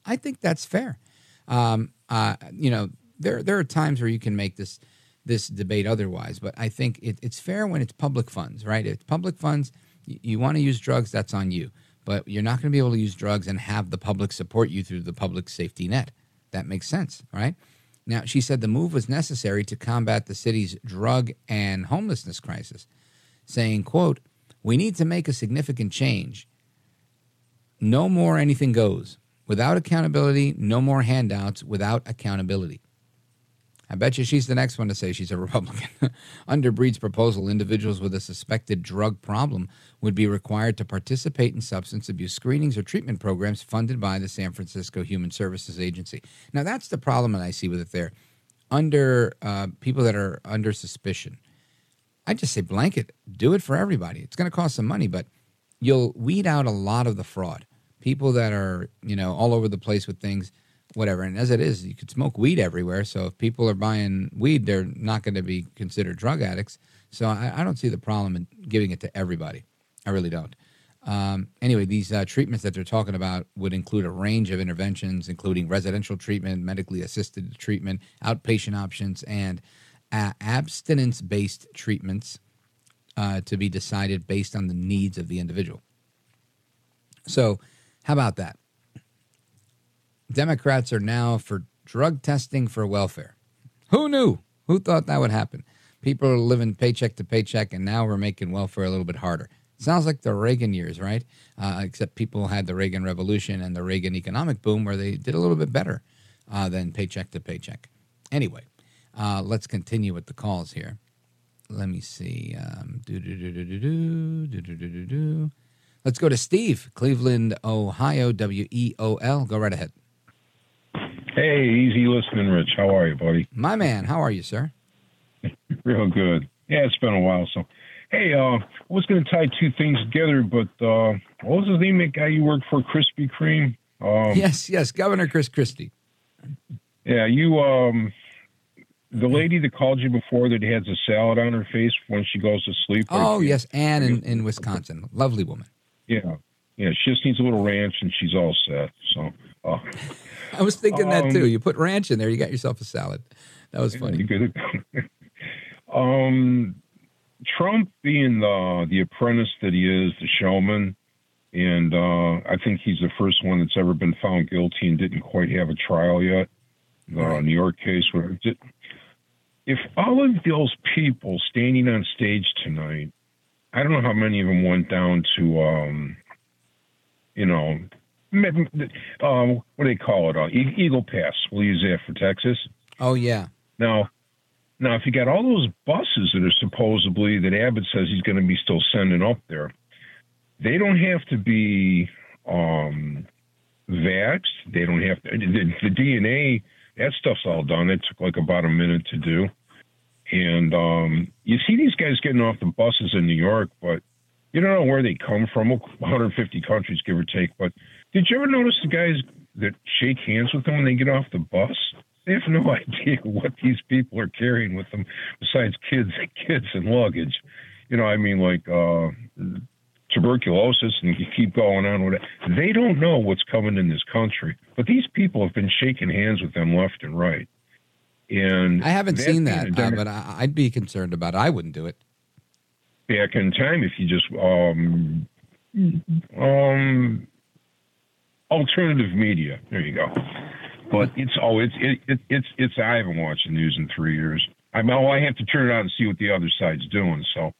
A: I think that's fair. Um, uh, you know, there there are times where you can make this this debate otherwise, but I think it, it's fair when it's public funds, right? If it's public funds, you, you want to use drugs, that's on you. But you're not going to be able to use drugs and have the public support you through the public safety net. That makes sense, right? Now, she said the move was necessary to combat the city's drug and homelessness crisis, saying, quote, "We need to make a significant change. No more anything goes. Without accountability, no more handouts without accountability." I bet you she's the next one to say she's a Republican. Under Breed's proposal, individuals with a suspected drug problem would be required to participate in substance abuse screenings or treatment programs funded by the San Francisco Human Services Agency. Now, that's the problem that I see with it there. Under uh, people that are under suspicion, I just say blanket, do it for everybody. It's going to cost some money, but you'll weed out a lot of the fraud. People that are, you know, all over the place with things whatever. And as it is, you could smoke weed everywhere. So if people are buying weed, they're not going to be considered drug addicts. So I, I, don't see the problem in giving it to everybody. I really don't. Um, anyway, these uh, treatments that they're talking about would include a range of interventions, including residential treatment, medically assisted treatment, outpatient options, and uh, abstinence based treatments uh, to be decided based on the needs of the individual. So, how about that? Democrats are now for drug testing for welfare. Who knew? Who thought that would happen? People are living paycheck to paycheck, and now we're making welfare a little bit harder. Sounds like the Reagan years, right? Uh, except people had the Reagan Revolution and the Reagan economic boom where they did a little bit better uh, than paycheck to paycheck. Anyway, uh, let's continue with the calls here. Let me see. Um, Let's go to Steve, Cleveland, Ohio, W E O L. Go right ahead.
T: Hey, easy listening, Rich. How are you, buddy?
A: My man, how are you, sir?
T: Real good. Yeah, it's been a while. So, hey, uh, I was going to tie two things together, but uh, what was his name? That guy you worked for, Krispy Kreme?
A: Um, yes, yes, Governor Chris Christie.
T: Yeah, you, um, the lady that called you before that has a salad on her face when she goes to sleep.
A: Oh, yes, Anne in, in Wisconsin. Lovely woman.
T: Yeah, yeah, she just needs a little ranch and she's all set. So, uh,
A: I was thinking um, that too. Um, you put ranch in there, you got yourself a salad. That was funny.
T: um, Trump being the the apprentice that he is, the showman, and uh, I think he's the first one that's ever been found guilty and didn't quite have a trial yet. The right. New York case, where if all of those people standing on stage tonight, I don't know how many of them went down to, um, you know, um, what do they call it? Uh, Eagle Pass. We'll use that for Texas.
A: Oh yeah.
T: Now, now if you got all those buses that are supposedly that Abbott says he's going to be still sending up there, they don't have to be um, vaxxed. They don't have to. The, the DNA that stuff's all done. It took like about a minute to do. And um, you see these guys getting off the buses in New York, but you don't know where they come from. 150 countries, give or take. But did you ever notice the guys that shake hands with them when they get off the bus? They have no idea what these people are carrying with them besides kids, kids and luggage. You know, I mean, like uh, tuberculosis, and you keep going on with it. They don't know what's coming in this country, but these people have been shaking hands with them left and right. And
A: I haven't
T: that
A: seen that, uh, but I, I'd be concerned about it. I wouldn't do it.
T: back in time, if you just um, um, alternative media. There you go. But it's oh, it's it, it, it's it's. I haven't watched the news in three years. I mean, oh, I have to turn it on and see what the other side's doing. So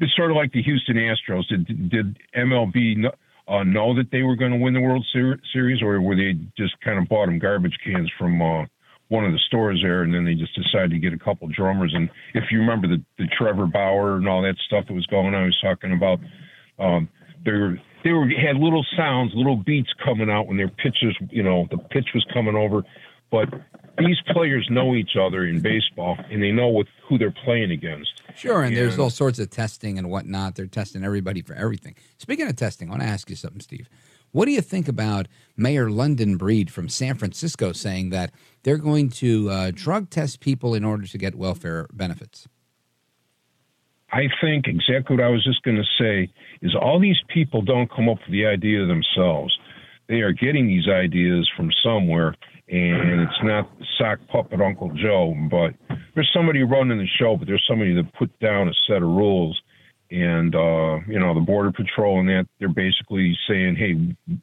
T: it's sort of like the Houston Astros. Did did MLB kn- uh, know that they were going to win the World Ser- Series, or were they just kind of bought them garbage cans from uh, one of the stores there, and then they just decided to get a couple drummers? And if you remember the the Trevor Bauer and all that stuff that was going on, I was talking about. Um, they were they were had little sounds, little beats coming out when their pitches, you know, the pitch was coming over. But these players know each other in baseball, and they know who they're playing against.
A: Sure, and there's all sorts of testing and whatnot. They're testing everybody for everything. Speaking of testing, I want to ask you something, Steve. What do you think about Mayor London Breed from San Francisco saying that they're going to uh, drug test people in order to get welfare benefits?
T: I think exactly what I was just going to say is all these people don't come up with the idea themselves. They are getting these ideas from somewhere, and it's not sock puppet Uncle Joe, but there's somebody running the show, but there's somebody that put down a set of rules. And, uh, you know, the Border Patrol and that, they're basically saying, hey,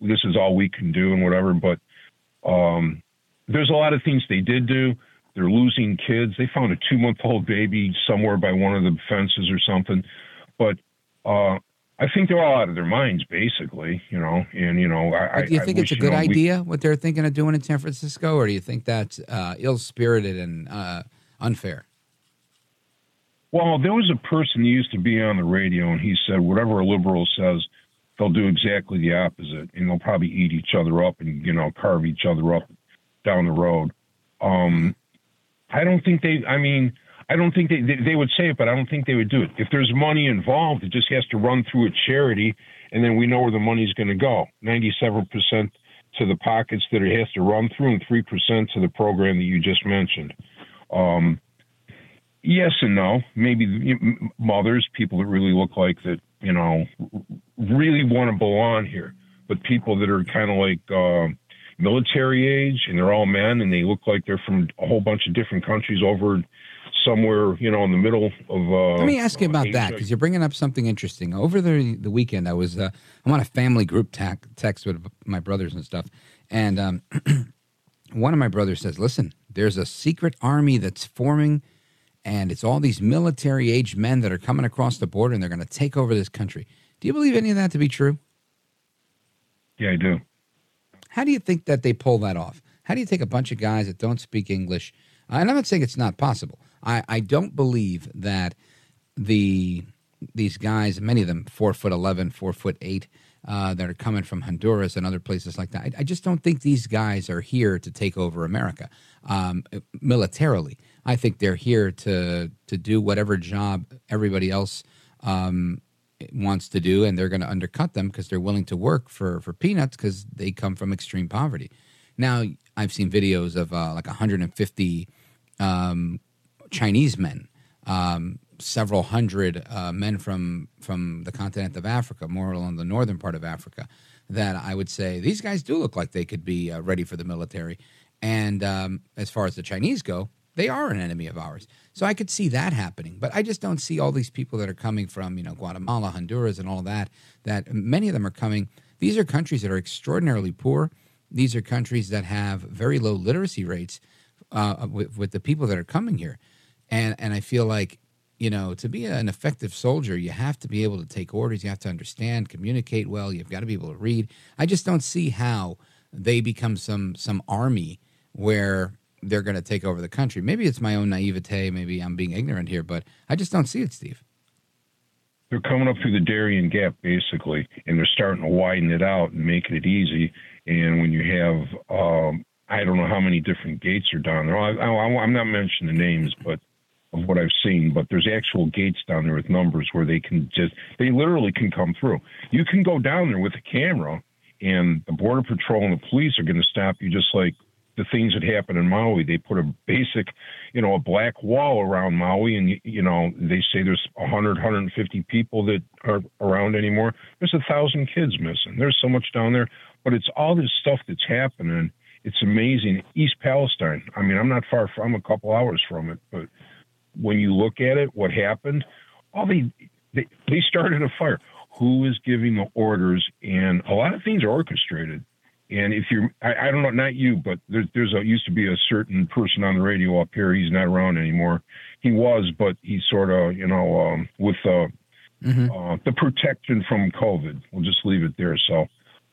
T: this is all we can do and whatever. But um, there's a lot of things they did do. They're losing kids. They found a two month old baby somewhere by one of the fences or something. But uh, I think they're all out of their minds, basically, you know. And, you know, I,
A: But do you
T: I
A: think
T: wish,
A: it's a
T: you
A: good
T: know, we-
A: idea what they're thinking of doing in San Francisco, or do you think that's uh, ill spirited and uh, unfair?
T: Well, there was a person who used to be on the radio, and he said, whatever a liberal says, they'll do exactly the opposite, and they'll probably eat each other up and, you know, carve each other up down the road. Um, I don't think they, I mean, I don't think they, they, they would say it, but I don't think they would do it. If there's money involved, it just has to run through a charity, and then we know where the money's going to go 97% to the pockets that it has to run through, and 3% to the program that you just mentioned. Um, yes and no. Maybe mothers, people that really look like that, you know, really want to belong here. But people that are kind of like uh, military age and they're all men and they look like they're from a whole bunch of different countries over somewhere, you know, in the middle of. Uh,
A: Let me ask you about that because you're bringing up something interesting. Over the the weekend, I was uh, I'm on a family group ta- text with my brothers and stuff, and um, one of my brothers says, "Listen, there's a secret army that's forming, and it's all these military age men that are coming across the border, and they're going to take over this country." Do you believe any of that to be true?
T: Yeah, I do.
A: How do you think that they pull that off? How do you take a bunch of guys that don't speak English? And I'm not saying it's not possible. I, I don't believe that the these guys, many of them four foot eleven, four foot eight, uh, that are coming from Honduras and other places like that. I, I just don't think these guys are here to take over America um, militarily. I think they're here to to do whatever job everybody else um, wants to do, and they're going to undercut them because they're willing to work for for peanuts because they come from extreme poverty. Now, I've seen videos of uh, like 150 um, Chinese men, um, several hundred uh, men from from the continent of Africa, more along the northern part of Africa, that I would say these guys do look like they could be uh, ready for the military. And um, as far as the Chinese go, they are an enemy of ours. So I could see that happening, but I just don't see all these people that are coming from, you know, Guatemala, Honduras, and all that. That many of them are coming. These are countries that are extraordinarily poor. These are countries that have very low literacy rates uh, with, with the people that are coming here, and and I feel like you know to be an effective soldier, you have to be able to take orders. You have to understand, communicate well. You've got to be able to read. I just don't see how they become some some army where they're going to take over the country. Maybe it's my own naivete. Maybe I'm being ignorant here, but I just don't see it, Steve.
T: They're coming up through the Darien Gap, basically, and they're starting to widen it out and making it easy. And when you have, um, I don't know how many different gates are down there. I, I'm not mentioning the names, but of what I've seen. But there's actual gates down there with numbers where they can just, they literally can come through. You can go down there with a camera, and the border patrol and the police are going to stop you, just like the things that happen in Maui. They put a basic, you know, a black wall around Maui, and you know they say there's 100, 150 people that are around anymore. There's a thousand kids missing. There's so much down there, but it's all this stuff that's happening, it's amazing. East Palestine. I mean, I'm not far from. I'm a couple hours from it, but when you look at it, what happened? All they they, they started a fire. Who is giving the orders? And a lot of things are orchestrated. And if you're, I, I don't know, not you, but there's there's a used to be a certain person on the radio up here. He's not around anymore. He was, but he's sort of, you know, um, with uh,
A: Mm-hmm.
T: uh, the protection from COVID. We'll just leave it there. So,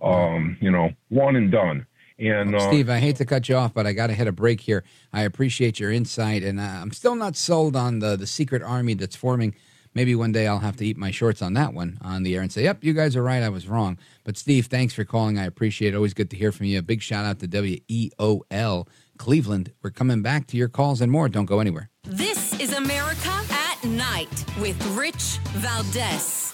T: um, you know, one and done. And uh,
A: Steve, I hate to cut you off, but I got to hit a break here. I appreciate your insight, and uh, I'm still not sold on the the secret army that's forming. Maybe one day I'll have to eat my shorts on that one on the air and say, "Yep, you guys are right. I was wrong." But Steve, thanks for calling. I appreciate it. Always good to hear from you. A big shout out to WEOL Cleveland. We're coming back to your calls and more. Don't go anywhere.
B: This is America at Night with Rich Valdez.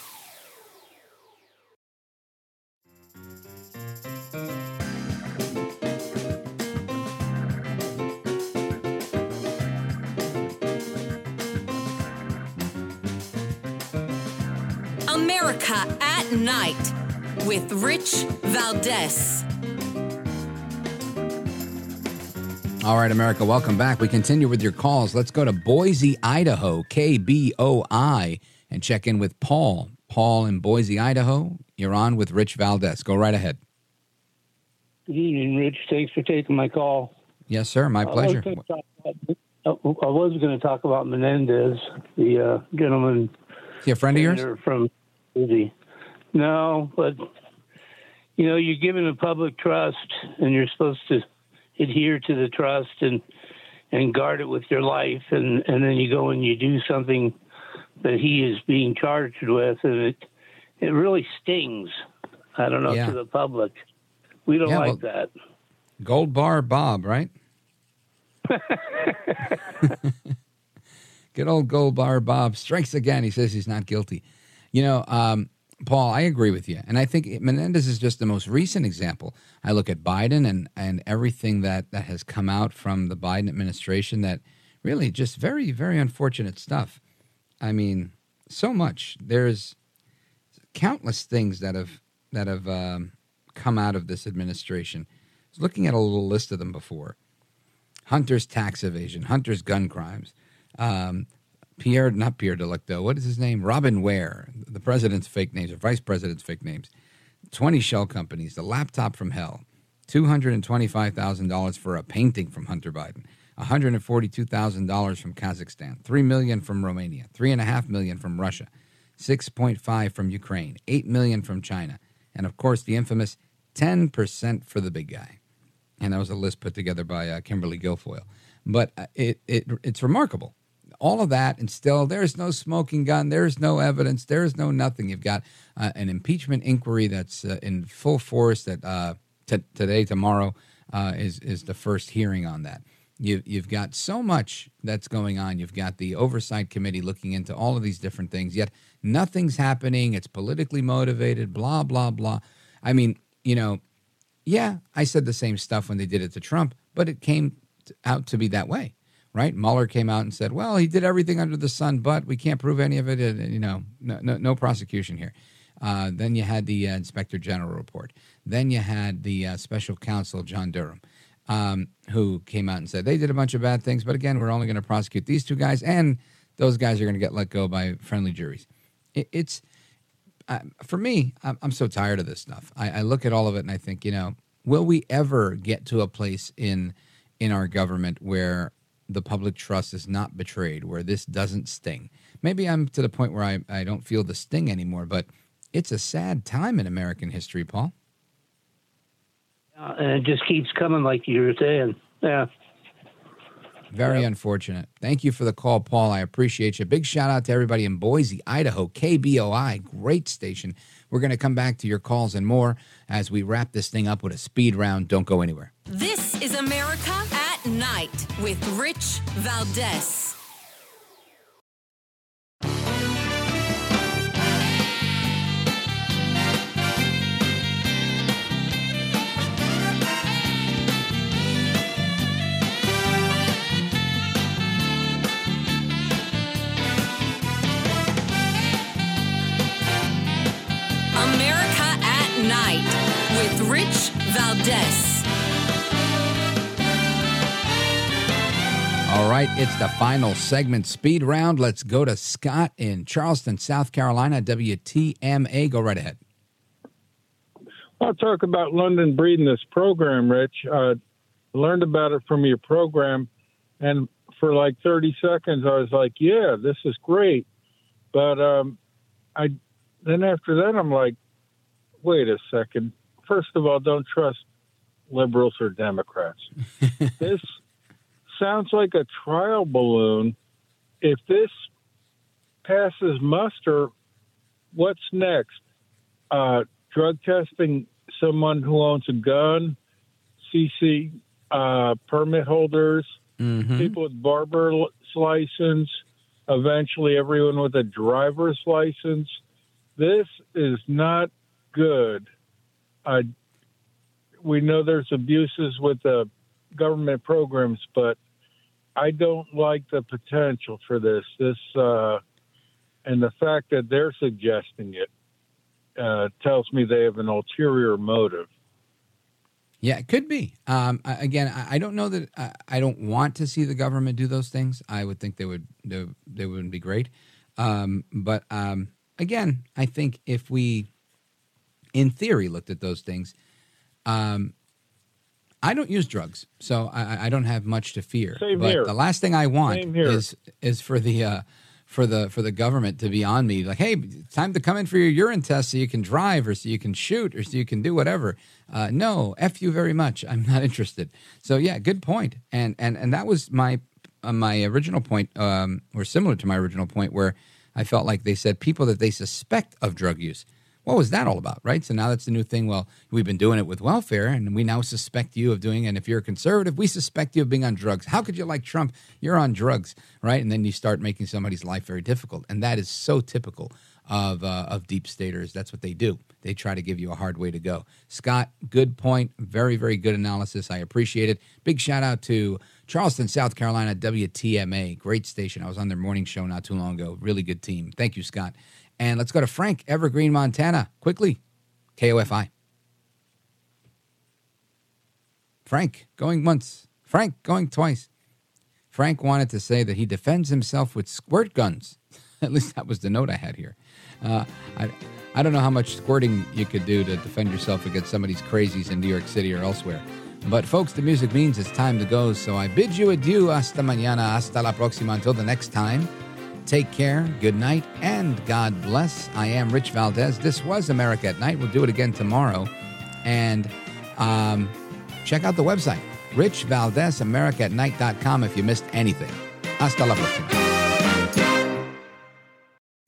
B: America at Night with Rich Valdez.
A: All right, America, welcome back. We continue with your calls. Let's go to Boise, Idaho, KBOI, and check in with Paul. Paul in Boise, Idaho. You're on with Rich Valdez. Go right ahead.
U: Good evening, Rich. Thanks for taking my call.
A: Yes, sir. My pleasure.
U: gonna talk about- I was going to talk about Menendez, the uh, gentleman.
A: Is he a friend of yours?
U: From Boise. No, but you know, you're given a public trust, and you're supposed to adhere to the trust and and guard it with your life, and and then you go and you do something that he is being charged with, and it it really stings. I don't know
A: Yeah.
U: to the public. We don't
A: Yeah,
U: like
A: well-
U: that.
A: Gold Bar Bob, right? Good old Gold Bar Bob strikes again. He says he's not guilty. You know, um, Paul, I agree with you, and I think Menendez is just the most recent example. I look at Biden and and everything that that has come out from the Biden administration that really just very very unfortunate stuff. I mean, so much. There's countless things that have that have um, come out of this administration. I was looking at a little list of them before. Hunter's tax evasion, Hunter's gun crimes, um, Pierre, not Pierre Delicto, what is his name? Robin Ware, the president's fake names or vice president's fake names, 20 shell companies, the laptop from hell, $225,000 for a painting from Hunter Biden, $142,000 from Kazakhstan, 3 million from Romania, 3.5 million from Russia, 6.5 from Ukraine, 8 million from China, and of course the infamous 10% for the big guy. And that was a list put together by uh, Kimberly Guilfoyle. But uh, it, it it's remarkable. All of that, and still, there's no smoking gun. There's no evidence. There's no nothing. You've got uh, an impeachment inquiry that's uh, in full force. That uh, t- today, tomorrow, uh, is is the first hearing on that. You, you've got so much that's going on. You've got the oversight committee looking into all of these different things. Yet nothing's happening. It's politically motivated. Blah blah blah. I mean, you know, yeah, I said the same stuff when they did it to Trump, but it came out to be that way, right? Mueller came out and said, "Well, he did everything under the sun, but we can't prove any of it. And, you know, no, no, no prosecution here." Uh, then you had the uh, Inspector General report. Then you had the uh, Special Counsel John Durham, um, who came out and said they did a bunch of bad things, but again, we're only going to prosecute these two guys, and those guys are going to get let go by friendly juries. It, it's uh, for me, I'm, I'm so tired of this stuff. I, I look at all of it and I think, you know, will we ever get to a place in in our government where the public trust is not betrayed, where this doesn't sting? Maybe I'm to the point where I, I don't feel the sting anymore, but it's a sad time in American history, Paul.
U: Uh, and it just keeps coming, like you were saying. Yeah.
A: Very unfortunate. Thank you for the call, Paul. I appreciate you. Big shout out to everybody in Boise, Idaho, KBOI, great station. We're going to come back to your calls and more as we wrap this thing up with a speed round. Don't go anywhere.
B: This is America Night with Rich Valdez.
A: Right, it's the final segment speed round. Let's go to Scott in Charleston, South Carolina, WTMA. Go right ahead.
V: I'll talk about London Breed in this program, Rich. Uh, learned about it from your program, and for like 30 seconds, I was like, "Yeah, this is great," but um, I then after that, I'm like, "Wait a second. First of all, don't trust liberals or Democrats. this sounds like a trial balloon. If this passes muster, what's next? Uh, drug testing someone who owns a gun, CC uh, permit holders,
A: Mm-hmm.
V: people with barber's license, eventually everyone with a driver's license. This is not good. Uh, we know there's abuses with the government programs, but I don't like the potential for this. This uh, and the fact that they're suggesting it uh, tells me they have an ulterior motive.
A: Yeah, it could be. Um, again, I, don't know that I, I don't want to see the government do those things. I would think they would they, they wouldn't be great. Um, but um, again, I think if we, in theory, looked at those things, um, I don't use drugs, so I, I don't have much to fear.
V: Same
A: but
V: here.
A: the last thing I want is is for the uh, for the for the government to be on me like, hey, it's time to come in for your urine test so you can drive or so you can shoot or so you can do whatever. Uh, no, f you very much. I'm not interested. So yeah, good point. And and and that was my uh, my original point, um, or similar to my original point, where I felt like they said people that they suspect of drug use. What was that all about, right? So now that's the new thing. Well, we've been doing it with welfare, and we now suspect you of doing. And if you're a conservative, we suspect you of being on drugs. How could you like Trump? You're on drugs, right? And then you start making somebody's life very difficult, and that is so typical of uh, of deep staters. That's what they do. They try to give you a hard way to go. Scott, good point. Very, very good analysis. I appreciate it. Big shout out to Charleston, South Carolina, WTMA. Great station. I was on their morning show not too long ago. Really good team. Thank you, Scott. And let's go to Frank, Evergreen, Montana. Quickly, KOFI. Frank, going once. Frank, going twice. Frank wanted to say that he defends himself with squirt guns. At least that was the note I had here. Uh, I, I don't know how much squirting you could do to defend yourself against some of these crazies in New York City or elsewhere. But folks, the music means it's time to go. So I bid you adieu. Hasta mañana. Hasta la próxima. Until the next time. Take care, good night, and God bless. I am Rich Valdez. This was America at Night. We'll do it again tomorrow. And um, check out the website, richvaldezamericatnight.com if you missed anything. Hasta la próxima.